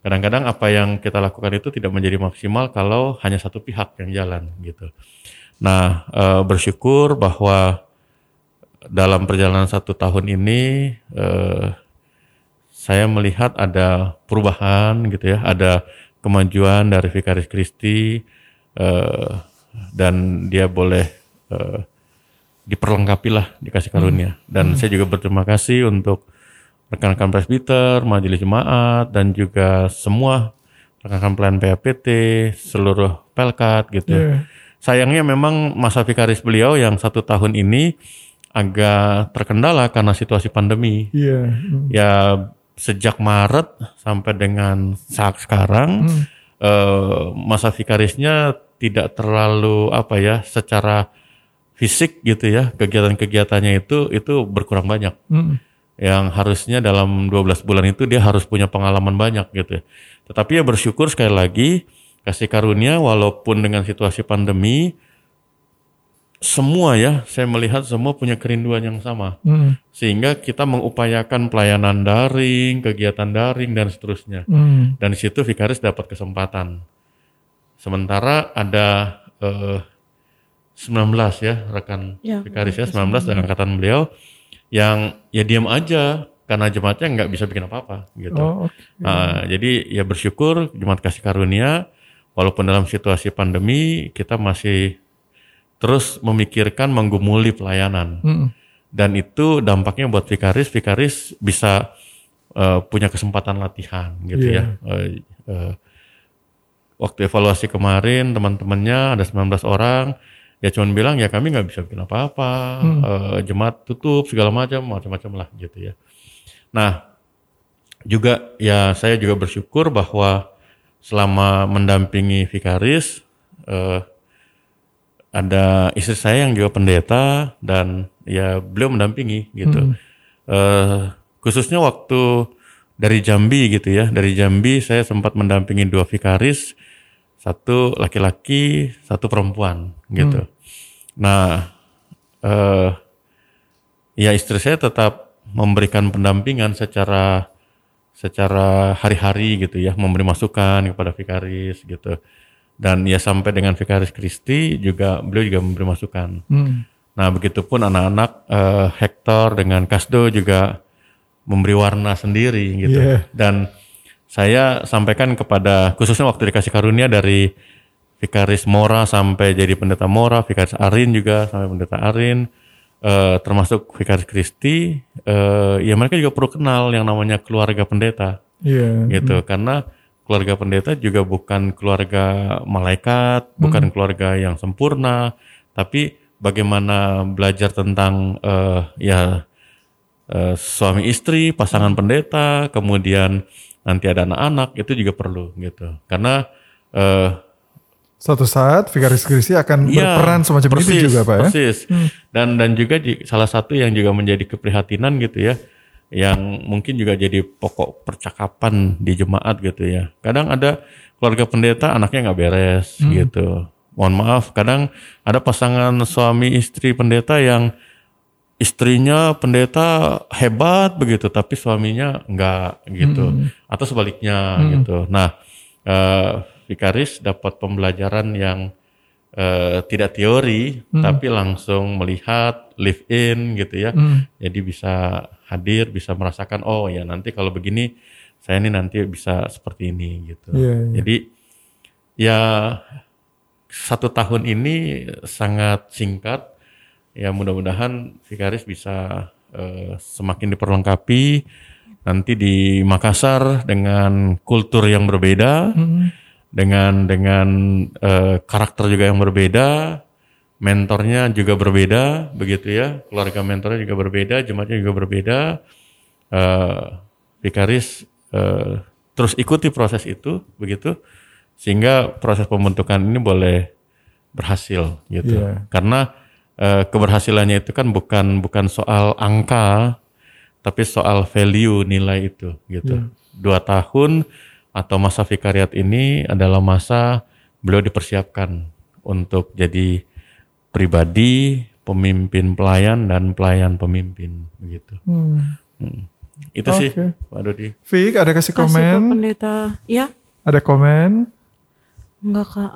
Kadang-kadang apa yang kita lakukan itu tidak menjadi maksimal kalau hanya satu pihak yang jalan gitu. Nah eh, bersyukur bahwa dalam perjalanan satu tahun ini eh, saya melihat ada perubahan gitu ya, ada kemajuan dari Vikaris Kristi eh, dan dia boleh eh, diperlengkapi lah dikasih karunia. Dan saya juga berterima kasih untuk rekan-rekan presbiter, majelis jemaat dan juga semua rekan-rekan pelayan PAPT, seluruh pelkat gitu. Iya. Sayangnya memang masa vikaris beliau yang satu tahun ini agak terkendala karena situasi pandemi. Iya. Hmm. Ya sejak Maret sampai dengan saat sekarang eh, masa vikarisnya tidak terlalu apa ya secara fisik gitu ya kegiatan-kegiatannya itu itu berkurang banyak. Hmm. Yang harusnya dalam 12 bulan itu dia harus punya pengalaman banyak gitu. ya. Tetapi ya bersyukur sekali lagi kasih karunia walaupun dengan situasi pandemi semua ya saya melihat semua punya kerinduan yang sama Hmm. sehingga kita mengupayakan pelayanan daring, kegiatan daring dan seterusnya. Hmm. Dan di situ Vikaris dapat kesempatan. Sementara ada eh, 19 ya rekan Ya, Vikaris ya 19 dengan angkatan beliau yang ya diam aja karena jemaatnya nggak bisa bikin apa-apa gitu. Oh, oke. Nah, jadi ya bersyukur jemaat kasih karunia walaupun dalam situasi pandemi kita masih terus memikirkan menggumuli pelayanan Hmm. dan itu dampaknya buat vikaris vikaris bisa eh, punya kesempatan latihan gitu Iya. ya Eh, eh, waktu evaluasi kemarin teman-temannya ada 19 orang ya cuman bilang ya kami nggak bisa bikin apa-apa eh, jemaat tutup segala macam macam-macam lah gitu ya. Nah juga ya saya juga bersyukur bahwa selama mendampingi vikaris eh, ada istri saya yang juga pendeta dan ya beliau mendampingi gitu. Eh, khususnya waktu dari Jambi gitu ya, dari Jambi saya sempat mendampingi dua vikaris, satu laki-laki, satu perempuan gitu. Nah, eh, ya istri saya tetap memberikan pendampingan secara secara hari-hari gitu ya, memberi masukan kepada vikaris gitu. Dan ya sampai dengan vikaris Kristi juga beliau juga memberi masukan. Hmm. Nah, begitupun anak-anak eh, Hector dengan Kasdo juga memberi warna sendiri gitu. Iya. Dan saya sampaikan kepada khususnya waktu dikasih karunia dari Vikaris Mora sampai jadi pendeta Mora, Vikaris Arin juga sampai pendeta Arin. eh, termasuk Vikaris Kristi, eh, ya mereka juga perlu kenal yang namanya keluarga pendeta, Iya. gitu. Karena keluarga pendeta juga bukan keluarga malaikat, bukan keluarga yang sempurna, tapi bagaimana belajar tentang eh, ya eh, suami istri, pasangan pendeta, kemudian nanti ada anak-anak itu juga perlu gitu. Karena eh, Suatu saat Vikaris Kristi akan Iya, berperan semacam persis, itu juga Pak ya. Persis. Dan dan juga salah satu yang juga menjadi keprihatinan gitu ya, yang mungkin juga jadi pokok percakapan di jemaat gitu ya. Kadang ada keluarga pendeta anaknya nggak beres Hmm. gitu. Mohon maaf, kadang ada pasangan suami istri pendeta yang istrinya pendeta hebat begitu, tapi suaminya enggak gitu, Hmm. atau sebaliknya gitu. Nah, eh, Vikaris dapat pembelajaran yang eh, tidak teori, Hmm. tapi langsung melihat, live in gitu ya. Hmm. Jadi bisa hadir, bisa merasakan, oh ya nanti kalau begini, saya ini nanti bisa seperti ini gitu. Iya, iya. Jadi ya satu tahun ini sangat singkat. Ya mudah-mudahan Vikaris bisa eh, semakin diperlengkapi nanti di Makassar dengan kultur yang berbeda, dengan dengan eh, karakter juga yang berbeda, mentornya juga berbeda, begitu ya. Keluarga mentornya juga berbeda, jemaatnya juga berbeda. Vikaris eh, terus ikuti proses itu, begitu, sehingga proses pembentukan ini boleh berhasil, gitu. Iya. Karena eh, keberhasilannya itu kan bukan bukan soal angka, tapi soal value nilai itu, gitu. Dua tahun atau masa vikariat ini adalah masa beliau dipersiapkan untuk jadi pribadi, pemimpin pelayan dan pelayan pemimpin, begitu. Hmm. Itu sih, Oke. Pak Dodi. Vik, ada kasih Kasih komen? pendeta. Ya, Ada komen? enggak kak.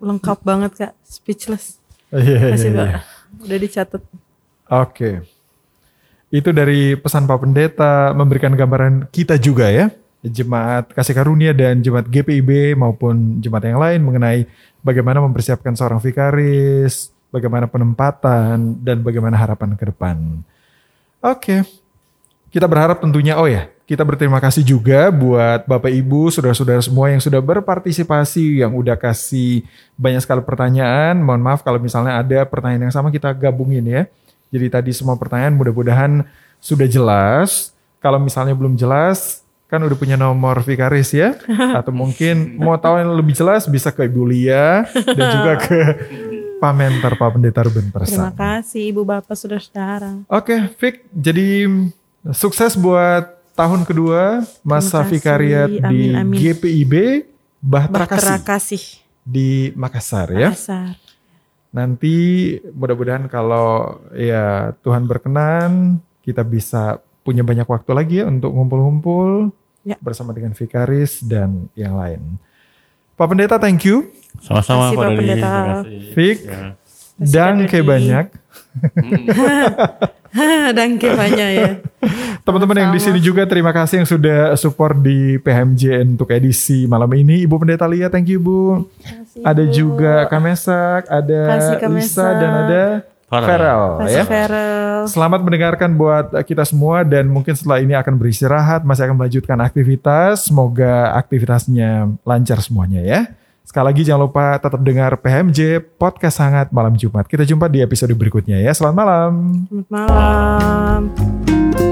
Lengkap banget kak. Speechless. Iya, Kasih iya, kak. iya. Udah dicatat. Oke. Itu dari pesan Pak Pendeta memberikan gambaran kita juga ya. Jemaat Kasih Karunia dan Jemaat GPIB maupun jemaat yang lain mengenai bagaimana mempersiapkan seorang vikaris, bagaimana penempatan, dan bagaimana harapan ke depan. Oke. Kita berharap tentunya, oh ya, kita berterima kasih juga buat Bapak Ibu, saudara-saudara semua yang sudah berpartisipasi, yang udah kasih banyak sekali pertanyaan. Mohon maaf kalau misalnya ada pertanyaan yang sama kita gabungin ya. Jadi tadi semua pertanyaan mudah-mudahan sudah jelas. Kalau misalnya belum jelas, kan udah punya nomor Vikaris ya. Atau mungkin mau tahu yang lebih jelas bisa ke Ibu Lia dan juga ke Pak Mentor, Pak Pendeta Ruben. Terima kasih ibu bapak saudara-saudara. Oke, Vic. Jadi sukses buat tahun kedua masa vikariat di Amin. GPIB Bahtera Bahtera Kasih kasih. di Makassar ya. Makassar. Nanti mudah-mudahan kalau ya Tuhan berkenan kita bisa punya banyak waktu lagi ya untuk ngumpul-ngumpul Ya. bersama dengan Vikaris dan yang lain. Pak Pendeta, thank you. Sama-sama kasih, Pak Dodi. Pendeta. Terima kasih. Vic. Ya. Kasih, Dan Dodi. banyak. Dan kemanya ya. Teman-teman yang di sini juga terima kasih yang sudah support di PHMJ untuk edisi malam ini. Ibu Pendeta Lia, thank you Bu. Ada juga Kamesak, ada Kasih, Kak Lisa dan ada Farel. Ya. Farel. Selamat mendengarkan buat kita semua dan mungkin setelah ini akan beristirahat, masih akan melanjutkan aktivitas. Semoga aktivitasnya lancar semuanya ya. Sekali lagi jangan lupa tetap dengar PHMJ Podcast Hangat Malam Jumat. Kita jumpa di episode berikutnya ya. Selamat malam. Selamat malam.